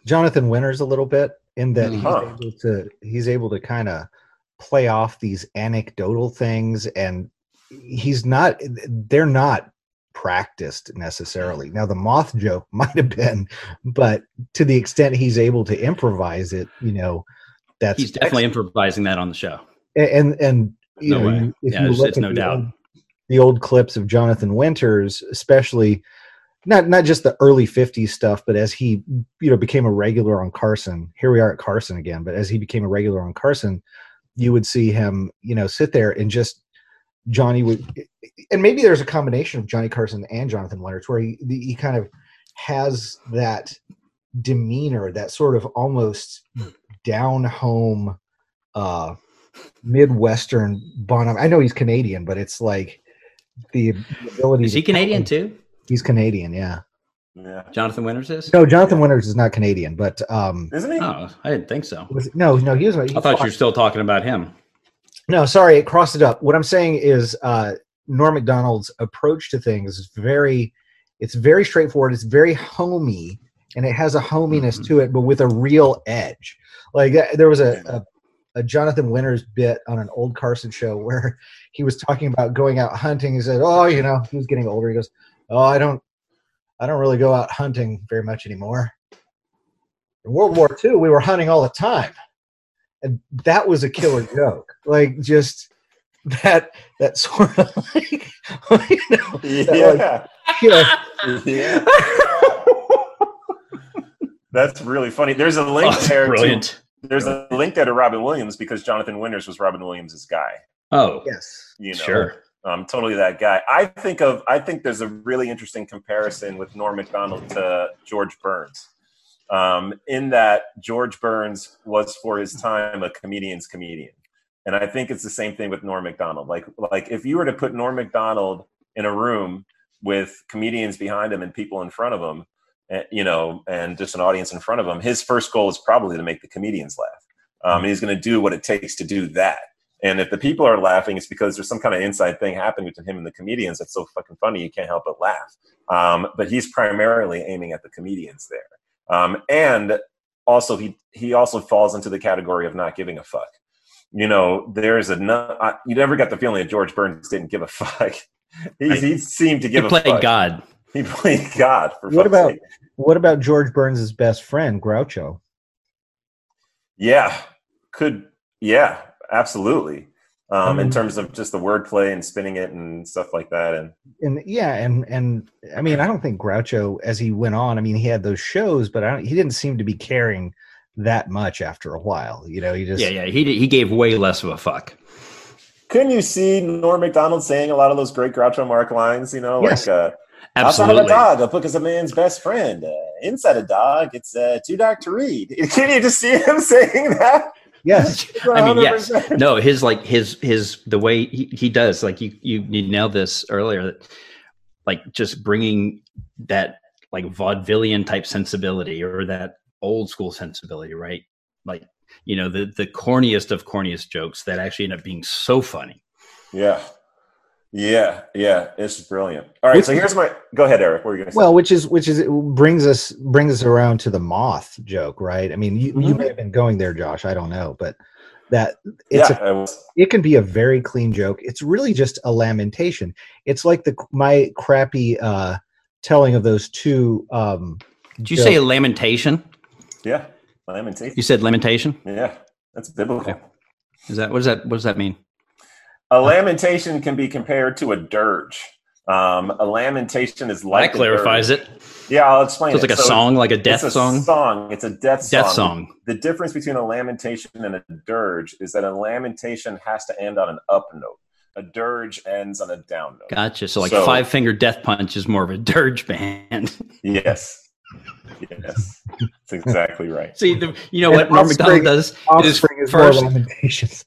Jonathan Winters a little bit in that mm-hmm. he's able to he's able to kind of play off these anecdotal things and he's not they're not practiced necessarily. Now the moth joke might have been, but to the extent he's able to improvise it, you know, that's he's definitely excellent. improvising that on the show. And and you no know, if yeah, you look it's, at no the doubt. Old, the old clips of Jonathan Winters, especially not not just the early 50s stuff but as he you know became a regular on carson here we are at carson again but as he became a regular on carson you would see him you know sit there and just johnny would and maybe there's a combination of johnny carson and jonathan winters where he he kind of has that demeanor, that sort of almost down home, uh, Midwestern Bonham. I know he's Canadian, but it's like the ability. Is he Canadian too? He's Canadian, yeah. Yeah. Jonathan Winters is? No, Jonathan Winters is not Canadian, but um, Isn't he? Oh, I didn't think so. was no, no, he was. I thought you were still talking about him. No, sorry, it crossed it up. What I'm saying is uh Norm Macdonald's approach to things is very it's very straightforward, it's very homey, and it has a hominess Mhm. to it, but with a real edge. Like uh, there was a, a a Jonathan Winters bit on an old Carson show where he was talking about going out hunting. He said, "Oh, you know, he was getting older." He goes, "Oh, I don't, I don't really go out hunting very much anymore." In World War II, we were hunting all the time, and that was a killer joke. Like just that, that sort of like, you know, that, like, Yeah. yeah, yeah. That's really funny. There's a link Oh, there. To, brilliant. there's a link there to Robin Williams because Jonathan Winters was Robin Williams' guy. Oh, yes, You know, sure. Um, totally that guy. I think of. I think there's a really interesting comparison with Norm Macdonald to George Burns, um, in that George Burns was for his time a comedian's comedian, and I think it's the same thing with Norm Macdonald. Like, like if you were to put Norm Macdonald in a room with comedians behind him and people in front of him, and, you know, and just an audience in front of him, his first goal is probably to make the comedians laugh. Um, and he's going to do what it takes to do that. And if the people are laughing, it's because there's some kind of inside thing happening between him and the comedians that's so fucking funny you can't help but laugh. Um, but he's primarily aiming at the comedians there. Um, and also he he also falls into the category of not giving a fuck. You know, there's a no, I, you never got the feeling that George Burns didn't give a fuck. he, Right. he seemed to He give a played fuck. God. He played God. For What about- sake. What about George Burns' best friend, Groucho? Yeah, could yeah, absolutely. Um, in Um, terms of just the wordplay and spinning it and stuff like that, and and yeah, and and I mean, I don't think Groucho, as he went on, I mean, he had those shows, but I don't, he didn't seem to be caring that much after a while. You know, he just Yeah, yeah. He did- he gave way less of a fuck. couldn't you see Norm Macdonald saying a lot of those great Groucho Marx lines? You know, Yes. like uh, outside of a dog, a book is a man's best friend. Uh, inside a dog, it's uh, too dark to read. Can you just see him saying that? Yes, I mean, yes. No, his like his his the way he, he does like you you you nailed this earlier. that, Like just bringing that like vaudevillian type sensibility or that old school sensibility, right? Like you know the the corniest of corniest jokes that actually end up being so funny. Yeah, yeah, yeah. It's brilliant. All right, so here's my. Go ahead, Eric. What are you gonna say? well, which is which is it brings us brings us around to the moth joke, right? I mean, you, you Mhm. may have been going there, Josh. I don't know, but that it's yeah, a I was- it can be a very clean joke. It's really just a lamentation. It's like the my crappy uh telling of those two um Did you Yeah. say lamentation? yeah. Lamentation. You said lamentation. Yeah, that's biblical. Okay. Is that what does that what does that mean? A lamentation can be compared to a dirge. Um, a lamentation is like that clarifies a dirge. it. Yeah, I'll explain. So it's it. like a So song, like a it's death a song. Song. It's a death song. Death song. The difference between a lamentation and a dirge is that a lamentation has to end on an up note. A dirge ends on a down note. Gotcha. So like So- five finger death punch is more of a dirge band. Yes. Yes. That's exactly right. See, the, you know And what Norm offspring- Macdonald does? It is offspring is more first. lamentations.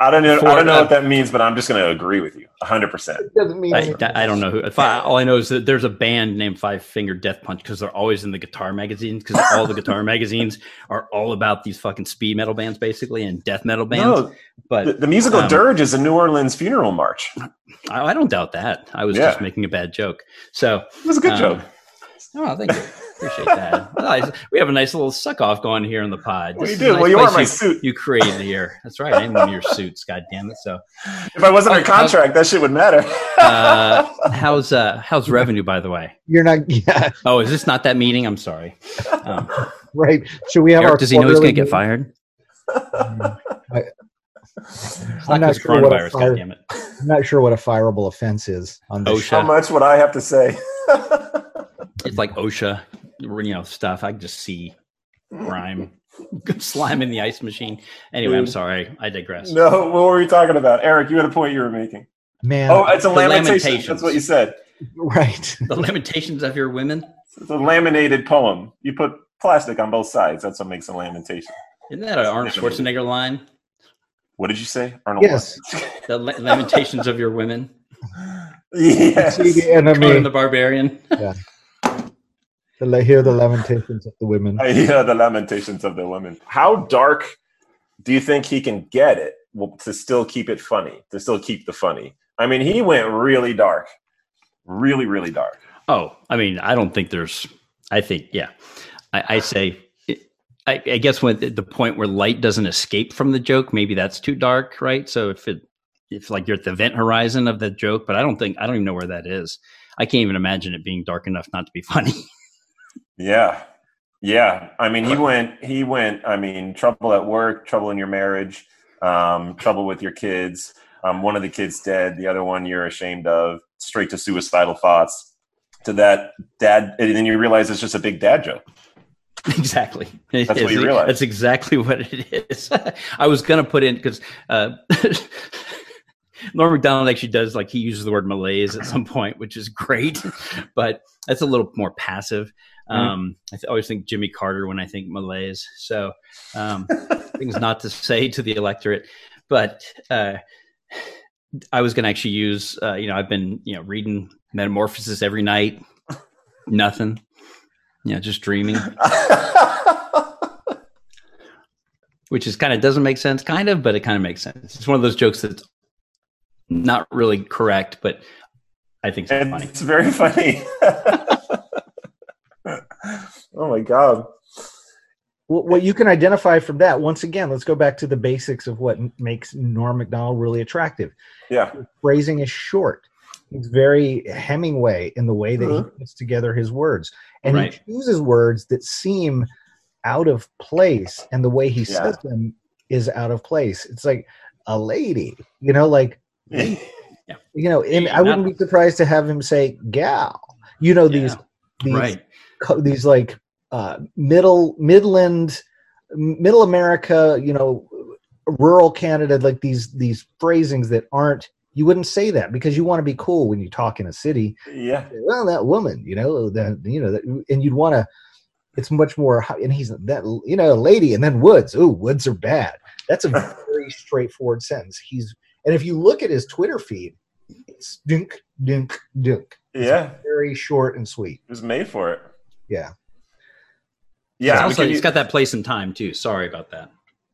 I don't know. For I don't know the- what that means, but I'm just going to agree with you 100. percent It doesn't mean I. I don't know who. If I, all I know is that there's a band named Five Finger Death Punch because they're always in the guitar magazines because all the guitar magazines are all about these fucking speed metal bands basically and death metal bands. No, but the, the musical um, dirge is a New Orleans funeral march. I, I don't doubt that. I was Yeah. just making a bad joke. So It was a good Um, joke. Oh, thank you. Appreciate that. Nice. We have a nice little suck off going here in the pod. Well, This you is a. Well, you are my you, suit. You created here. That's right. I'm one of your suits. God damn it. So, If I wasn't in uh, contract, that shit would matter. uh, how's uh, how's revenue, by the way? You're not yeah, Oh, is this not that meeting? I'm sorry. Um, right. Should we have our does he know he's going to get fired? It's I'm not not sure what a coronavirus. fire- God damn it. I'm not sure what a fireable offense is on this. OSHA. How much would I have to say? It's like OSHA, you know, stuff. I can just see grime, slime in the ice machine. Anyway, I'm sorry. I digress. no, what were you talking about? Eric, you had a point you were making. Man, Oh, it's a The lamentation. Lamentations. That's what you said. Right. The lamentations of your women. It's a laminated poem. You put plastic on both sides. That's what makes a lamentation. Isn't that an Arnold Schwarzenegger line? What did you say, Arnold? Yes. The la- lamentations of your women. yes. See the Conan enemy. the Barbarian. To la- hear the lamentations of the women. I hear the lamentations of the women. How dark do you think he can get it to still keep it funny, to still keep the funny? I mean, he went really dark, really, really dark. Oh, I mean, I don't think there's. I think, yeah, I, I say. I, I guess when the point where light doesn't escape from the joke, maybe that's too dark, right? So if it, if like you're at the event horizon of the joke, but I don't think I don't even know where that is. I can't even imagine it being dark enough not to be funny. Yeah. Yeah. I mean, he went, he went, I mean, trouble at work, trouble in your marriage, um, trouble with your kids. Um, one of the kids dead, the other one you're ashamed of, straight to suicidal thoughts, to that dad. And then you realize it's just a big dad joke. exactly. That's what you realize. That's exactly what it is. I was gonna put in because uh, Norm Macdonald actually does like he uses the word malaise at some point, which is great, but that's a little more passive. Mm-hmm. Um, I th- always think Jimmy Carter when I think malaise. So um, things not to say to the electorate, but uh, I was going to actually use. Uh, you know, I've been you know reading Metamorphosis every night. Nothing. You know, just dreaming, which is kind of doesn't make sense, kind of, but it kind of makes sense. It's one of those jokes that's not really correct, but I think it's funny. it's very funny. oh my God. What what you can identify from that, once again, let's go back to the basics of what makes Norm Macdonald really attractive. Yeah. Phrasing is short. He's very Hemingway in the way that Mhm. he puts together his words. And Right. he chooses words that seem out of place, and the way he Yeah. says them is out of place. It's like a lady, you know, like Yeah. you know, and Yeah, I wouldn't not- be surprised to have him say gal. You know, these Yeah. these right. co- these like uh, middle Midland, Middle America, you know, rural Canada, like these these phrasings that aren't. You wouldn't say that because you want to be cool when you talk in a city. Yeah. Well, that woman, you know, that you know, that, and you'd want to. It's much more, and he's that you know, a lady, and then woods. Ooh, woods are bad. That's a very straightforward sentence. He's and if you look at his Twitter feed, it's dunk, dunk, dunk. Yeah. Very short and sweet. It was made for it. Yeah. Yeah. it's, also, can it's you- got that place and time too. Sorry about that.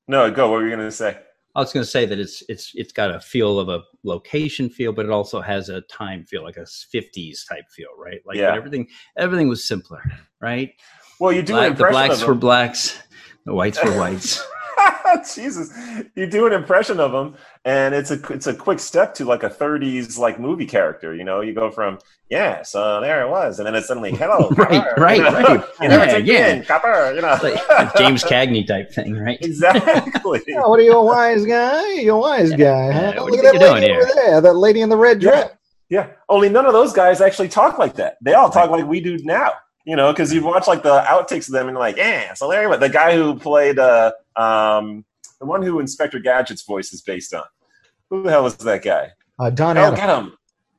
no, go. What were you going to say? I was going to say that it's it's it's got a feel of a location feel, but it also has a time feel, like a '50s type feel, right? Like Yeah. everything everything was simpler, right? Well, you do Black, the blacks were blacks, the whites were whites. Jesus, you do an impression of him, and it's a it's a quick step to like a '30s like movie character. You know, you go from yeah, so there it was, and then it's suddenly hello, Right, copper," right, you know? right. You know, it's Yeah, like, yeah. "Yeah, copper, you know, like a James Cagney type thing, right? exactly. Yeah, what are you a wise guy? You a wise guy, huh? Yeah, what Look do at you that think lady you're over doing there, that lady in the red Yeah. dress. Yeah, only none of those guys actually talk like that. They all talk like we do now. You know, because you watch like the outtakes of them and like, yeah, so you go. The guy who played uh, um, the one who Inspector Gadget's voice is based on. Who the hell is that guy? Uh, Don Oh, Adams. get him.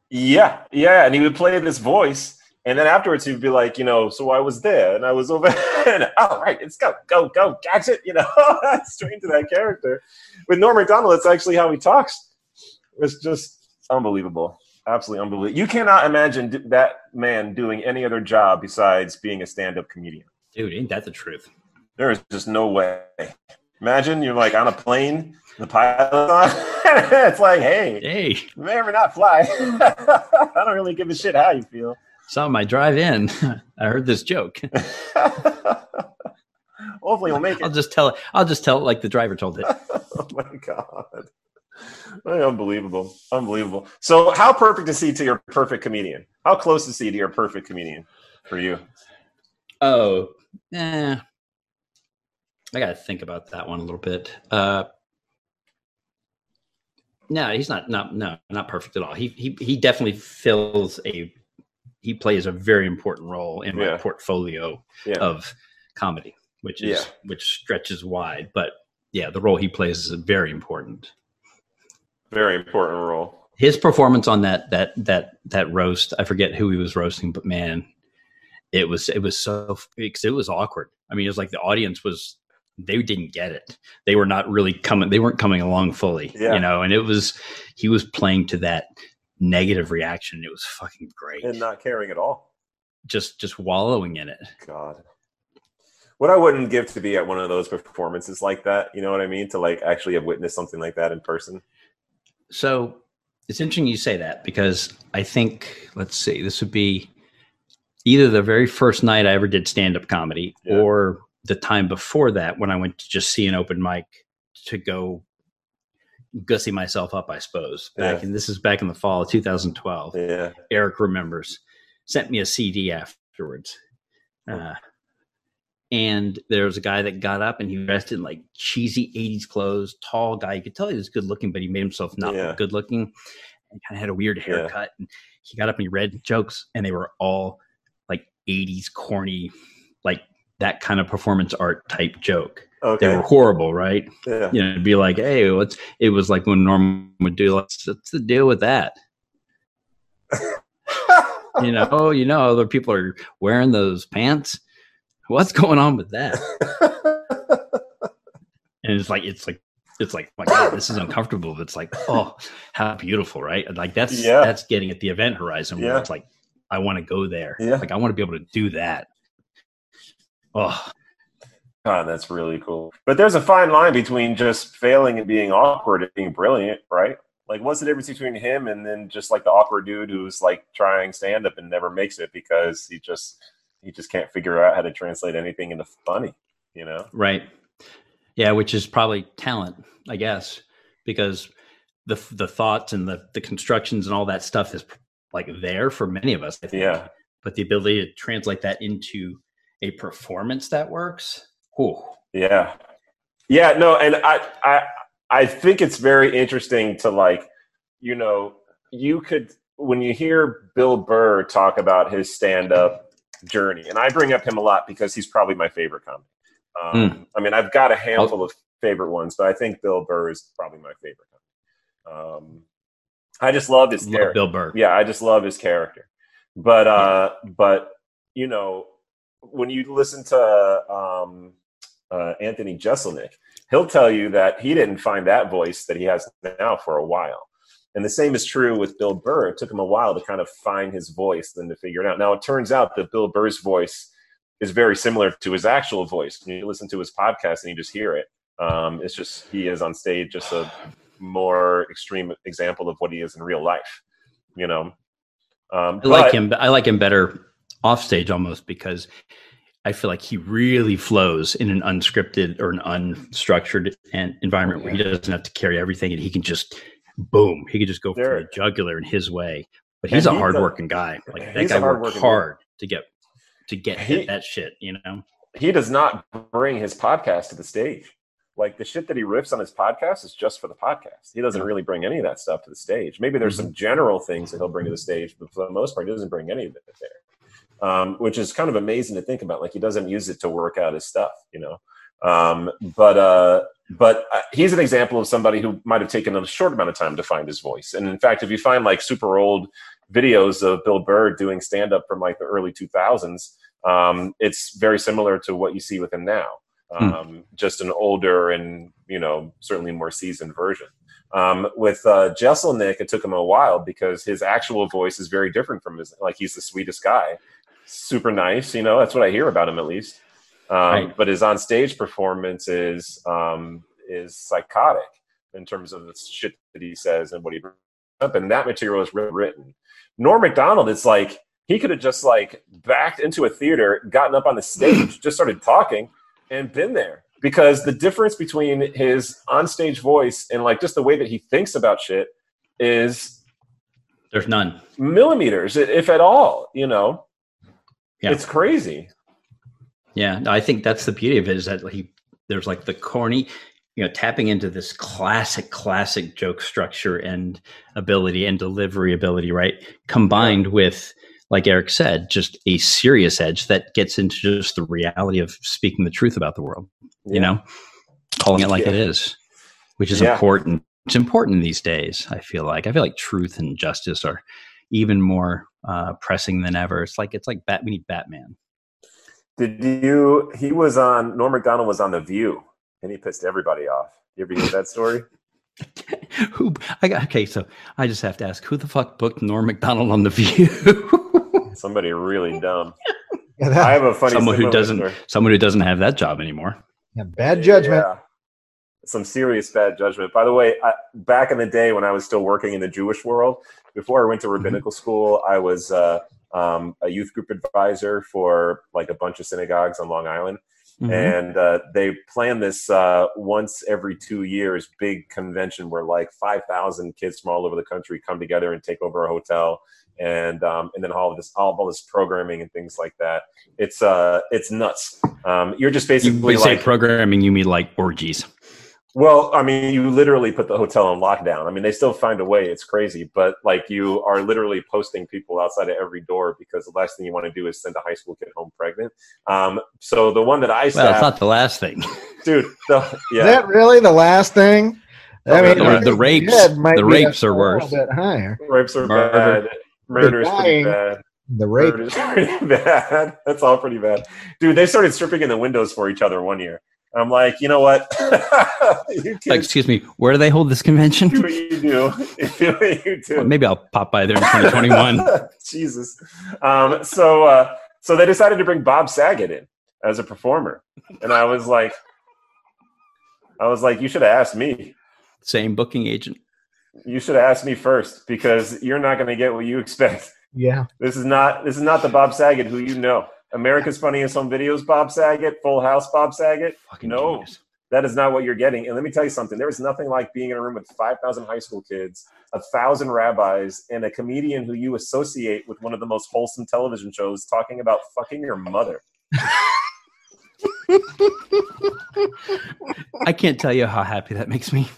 Yeah, yeah. And he would play this voice. And then afterwards, he'd be like, you know, so I was there and I was over there. oh, right, it's go, go, go, gadget, you know, straight into that character. With Norm Macdonald, it's actually how he talks. It's just unbelievable. Absolutely unbelievable. You cannot imagine d- that man doing any other job besides being a stand up comedian. Dude, ain't that the truth? There is just no way. Imagine you're like on a plane, the pilot's on. it's like, hey, Hey, you may or may not fly. I don't really give a shit how you feel. saw my drive in. I heard this joke. Hopefully, we'll make it. I'll just tell it. I'll just tell it like the driver told it. Oh my god, unbelievable, unbelievable. So, how perfect is he to your perfect comedian? How close is he to your perfect comedian for you? Oh, eh. I got to think about that one a little bit. Uh, no, he's not. Not no, not perfect at all. He he he definitely fills a. He plays a very important role in my Yeah. portfolio Yeah, of comedy, which is Yeah. which stretches wide. But yeah, the role he plays is very important. Very important role. his performance on that that that that roast i forget who he was roasting but man it was it was so because it was awkward i mean it was like the audience was they didn't get it they were not really coming they weren't coming along fully Yeah. you know and it was he was playing to that negative reaction it was fucking great and not caring at all. just just wallowing in it God. What I wouldn't give to be at one of those performances like that, you know what I mean? To like actually have witnessed something like that in person. So it's interesting you say that because I think, let's see, this would be either the very first night I ever did stand up comedy Yeah. or the time before that when I went to just see an open mic to go gussy myself up, I suppose. Back Yeah. in this is back in the fall of 2012. Yeah. Eric remembers, sent me a CD afterwards. Uh, and there was a guy that got up and he dressed in like cheesy 80s clothes, tall guy. You could tell he was good looking, but he made himself not Yeah. good looking and kind of had a weird haircut. And he got up and he read jokes, and they were all like 80s corny, like that kind of performance art type joke. They were horrible, right? Yeah. You know, it'd be like, hey, what's it was like when Norm would do, what's, what's the deal with that? you know, oh, you know, other people are wearing those pants. What's going on with that? And it's like, it's like, it's like, my God, this is uncomfortable. But it's like, oh, how beautiful, right? Like that's Yeah. that's getting at the event horizon where Yeah. it's like, I want to go there. Yeah. Like I want to be able to do that. Oh, God, that's really cool. But there's a fine line between just failing and being awkward and being brilliant, right? Like, what's the difference between him and then just like the awkward dude who's like trying stand up and never makes it because he just he just can't figure out how to translate anything into funny, you know? right. Yeah, which is probably talent, I guess, because the the thoughts and the the constructions and all that stuff is like there for many of us. I think. Yeah. But the ability to translate that into a performance that works. Whew. Yeah. Yeah, no, and I I I think it's very interesting to like, you know, you could when you hear Bill Burr talk about his stand-up journey, and I bring up him a lot because he's probably my favorite comic. Um, I mean, I've got a handful of favorite ones, but I think Bill Burr is probably my favorite. Um, I just love his Love character. Bill Burr. Yeah, I just love his character. But uh but you know, when you listen to um uh Anthony Jeselnik, he'll tell you that he didn't find that voice that he has now for a while. And the same is true with Bill Burr. It took him a while to kind of find his voice, then to figure it out. Now it turns out that Bill Burr's voice is very similar to his actual voice. When you listen to his podcast and you just hear it, um, it's just he is on stage just a more extreme example of what he is in real life. You know, um, I like him. I like him better off stage almost because I feel like he really flows in an unscripted or an unstructured environment where he doesn't have to carry everything and he can just boom, he could just go for There- the jugular in his way. But he's a hardworking guy. Like that guy worked hard to get to get He- hit that shit. You know, he does not bring his podcast to the stage. Like the shit that he riffs on his podcast is just for the podcast. He doesn't really bring any of that stuff to the stage. Maybe there's some general things that he'll bring to the stage, but for the most part, he doesn't bring any of it there. Um, which is kind of amazing to think about. Like he doesn't use it to work out his stuff, you know. Um, but uh, but uh, he's an example of somebody who might have taken a short amount of time to find his voice. And in fact, if you find like super old videos of Bill Burr doing stand up from like the early 2000s, um, it's very similar to what you see with him now. Hmm. Um, Just an older and you know certainly more seasoned version. Um, with uh, Jeselnik, it took him a while because his actual voice is very different from his. Like he's the sweetest guy, super nice. You know that's what I hear about him at least. Um, Right. But his on-stage performance is um, is psychotic in terms of the shit that he says and what he brings up. And that material is written. Norm Macdonald, it's like he could have just like backed into a theater, gotten up on the stage, just started talking, and been there. Because the difference between his onstage voice and like just the way that he thinks about shit is there's none. millimeters, if at all. You know, Yeah. it's crazy. Yeah, I think that's the beauty of it is that he there's like the corny, you know, tapping into this classic, classic joke structure and ability and delivery ability, right? Combined with, like Eric said, just a serious edge that gets into just the reality of speaking the truth about the world, you know, calling it like it Yeah. is, which is Yeah. important it's important these days. I feel like I feel like truth and justice are even more uh, pressing than ever. It's like it's like Bat. We need Batman. Did you? He was on. Norm Macdonald was on The View, and he pissed everybody off. You ever hear that story? who? I got okay. So I just have to ask, who the fuck booked Norm Macdonald on The View? Somebody really dumb. Yeah, that- I have a funny. someone who doesn't story. someone who doesn't have that job anymore. yeah, bad judgment. Yeah. Some serious bad judgment. By the way, I, back in the day when I was still working in the Jewish world, before I went to rabbinical school, I was uh, um, a youth group advisor for like a bunch of synagogues on Long Island. Mhm. And uh, they plan this uh, once every two years big convention where like 5,000 kids from all over the country come together and take over a hotel. And um, and then all of this all, all this programming and things like that. It's uh it's nuts. Um, you're just basically you say programming, you mean like orgies? Well, I mean, you literally put the hotel on lockdown. I mean, they still find a way. It's crazy, but like you are literally posting people outside of every door because the last thing you want to do is send a high school kid home pregnant. Um, so the one that I Well, it's not the last thing. dude, the, Is yeah, that really the last thing? I The- mean, the- the rapes- the rapes are worse. bit higher. rapes are Murder. bad. Murder is pretty bad. The rape. Murder is pretty bad. That's all pretty bad, dude. They started stripping in the windows for each other one year. I'm like, you know what? you Like, kids excuse me, where do they hold this convention? do what you do. do what you do. Well, maybe I'll pop by there in 2021. Jesus. Um, so uh, so they decided to bring Bob Saget in as a performer, and I was like, I was like, you should have asked me. Same booking agent. You should have asked me first because you're not going to get what you expect. Yeah. This is not this is not the Bob Saget who you know. America's Funniest Home Videos Bob Saget, Full House Bob Saget. Fucking No. genius. That is not what you're getting. And let me tell you something. There is nothing like being in a room with 5,000 high school kids, a thousand rabbis, and a comedian who you associate with one of the most wholesome television shows talking about fucking your mother. I can't tell you how happy that makes me.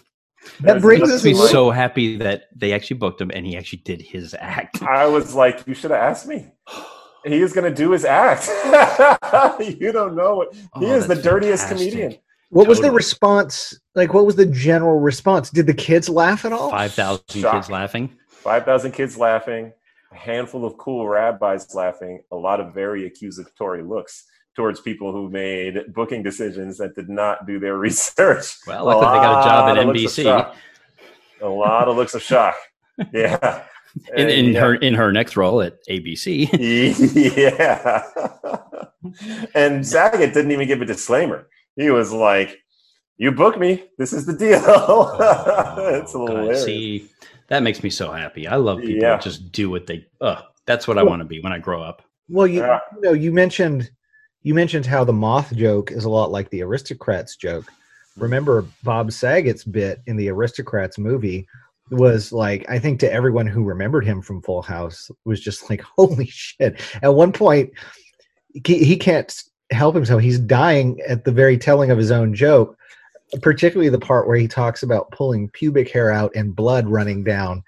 That brings Makes us me so happy that they actually booked him and he actually did his act. I was like, you should have asked me. He is going to do his act. you don't know it. He Oh, is the dirtiest fantastic. comedian. What was the response? Like, what was the general response? Did the kids laugh at all? Five thousand kids laughing. 5,000 kids laughing, a handful of cool rabbis laughing, a lot of very accusatory looks towards people who made booking decisions that did not do their research. Well, luckily they got a job at of looks of NBC. A lot of looks of shock. Yeah. In, in yeah. her in her next role at ABC. yeah. and Saget didn't even give a disclaimer. He was like, "You book me. This is the deal." it's Oh, God. See, that makes me so happy. I love people Yeah. that just do what they. Uh, that's what I want to be when I grow up. Well, you, Yeah. you know, you mentioned you mentioned how the moth joke is a lot like the aristocrats joke. Remember Bob Saget's bit in the aristocrats movie was like I think to everyone who remembered him from Full House was just like holy shit. At one point he, he can't help himself. He's dying at the very telling of his own joke, particularly the part where he talks about pulling pubic hair out and blood running down.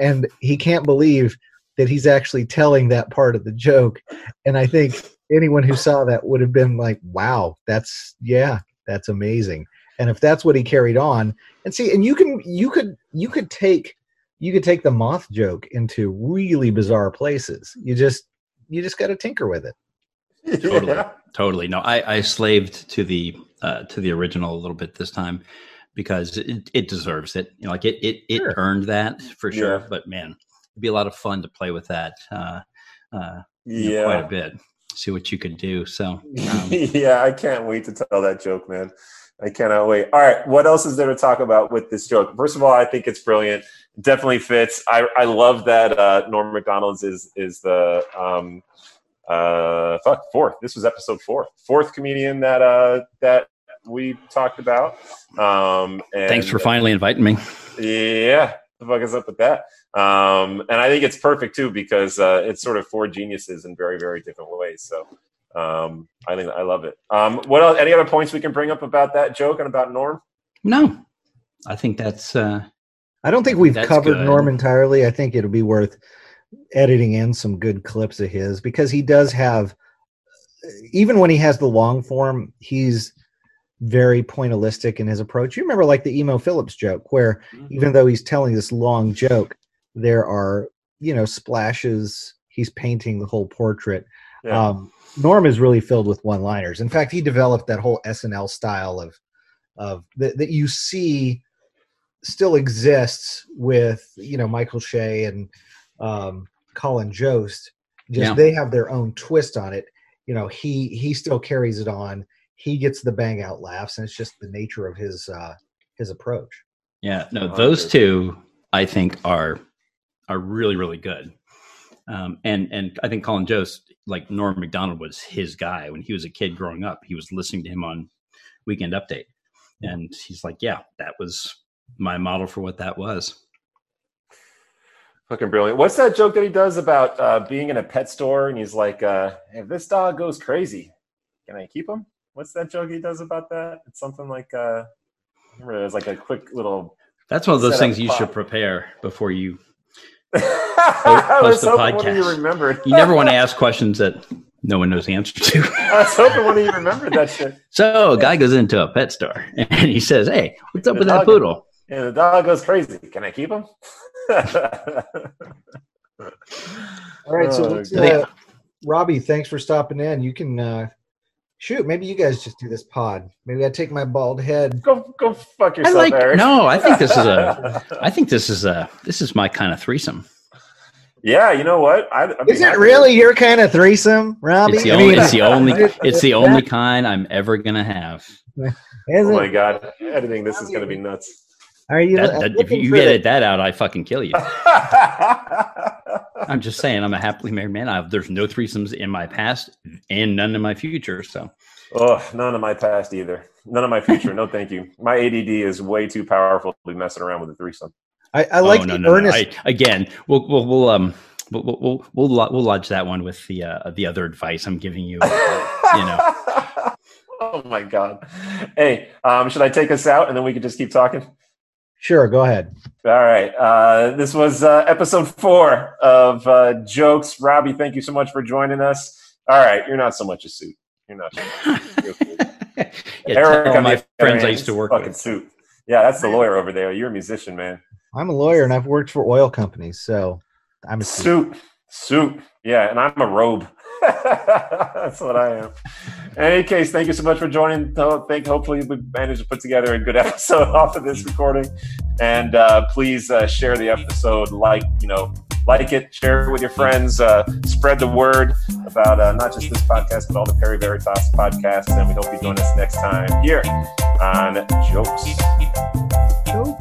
And he can't believe that he's actually telling that part of the joke. And I think anyone who saw that would have been like, wow, that's, yeah, that's amazing. And if that's what he carried on, and see, and you can, you could, you could take, you could take the moth joke into really bizarre places. You just, you just got to tinker with it. Totally. Totally. No, I, I slaved to the uh, to the original a little bit this time because it, it deserves it. You know, like it it, it Sure. earned that for sure. Yeah. But man, it'd be a lot of fun to play with that uh, uh, you know, Yeah. quite a bit. See what you could do. So um, yeah, I can't wait to tell that joke, man. I cannot wait. All right, what else is there to talk about with this joke? First of all, I think it's brilliant. Definitely fits. I, I love that uh, Norm Macdonald's is is the um, uh, fuck fourth. This was episode four, fourth comedian that uh, that we talked about. Um, and thanks for finally inviting me. yeah, the fuck is up with that? Um, and I think it's perfect too because uh, it's sort of four geniuses in very, very different ways. So um, I think I love it. Um, what else? Any other points we can bring up about that joke and about Norm? No, I think that's uh, I don't think we've covered good. Norm entirely. I think it'll be worth editing in some good clips of his because he does have, even when he has the long form, he's very pointillistic in his approach. You remember like the Emo Philips joke, where Mm-hmm. even though he's telling this long joke, there are you know splashes. He's painting the whole portrait. Yeah. Um, Norm is really filled with one-liners. In fact, he developed that whole SNL style of of that, that you see still exists with you know Michael Che and um, Colin Jost. Just Yeah. they have their own twist on it. You know, he he still carries it on. He gets the bang out laughs, and it's just the nature of his uh, his approach. Yeah, no, those two I think are are really really good. Um, and and I think Colin Jost, like Norm Macdonald, was his guy when he was a kid growing up. He was listening to him on Weekend Update, and he's like, "Yeah, that was my model for what that was." Fucking brilliant. What's that joke that he does about uh, being in a pet store and he's like, uh, if this dog goes crazy, can I keep him? What's that joke he does about that? It's something like, uh, I remember it was like a quick little. That's one of those things you should prepare before you. I was post a hoping one of you podcast. remembered. You never want to ask questions that no one knows the answer to. I was hoping one of you remembered that shit. so a guy goes into a pet store and he says, "Hey, what's up The with that dog- poodle?" And the dog goes crazy. Can I keep him? All right, so Oh, let's, uh, Robbie, thanks for stopping in. You can uh, shoot. Maybe you guys just do this pod. Maybe I take my bald head. go go fuck I yourself, like. Eric. No, I think this is a. I think this is a. This is my kind of threesome. Yeah, you know what? I, I'd be Is it happy. really your kind of threesome, Robbie? It's the I only. mean, it's the only. It's the only kind I'm ever gonna have. is Oh my it- god, editing this is gonna be nuts. Are you? That, that, if you for the- edit that out, I fucking kill you. I'm just saying, I'm a happily married man. I, there's no threesomes in my past and none in my future. So oh, none of my past either. None of my future. No, thank you. My ADD is way too powerful to be messing around with a threesome. I, I like oh, no, the no, no. I, again, we'll we'll, we'll um we'll we'll we'll we'll, we'll lodge that one with the uh, the other advice I'm giving you. you know. Oh my god. Hey, um, should I take us out and then we can just keep talking? Sure, go ahead. All right. Uh, this was uh, episode four of uh, Jokes. Robbie, thank you so much for joining us. All right. You're not so much a suit. You're not so. You're cool. yeah, Eric, tell on my friends I used to work fucking with. suit. Yeah, that's the lawyer over there. You're a musician, man. I'm a lawyer and I've worked for oil companies, so I'm a Suit, suit. Yeah, and I'm a robe. That's what I am. In any case, thank you so much for joining. Ho- Think hopefully we managed to put together a good episode off of this recording. And uh, please uh, share the episode. Like you know, like it, share it with your friends. Uh, spread the word about uh, not just this podcast, but all the Perry Veritas podcasts. And we hope you join us next time here on Jokes. Joke.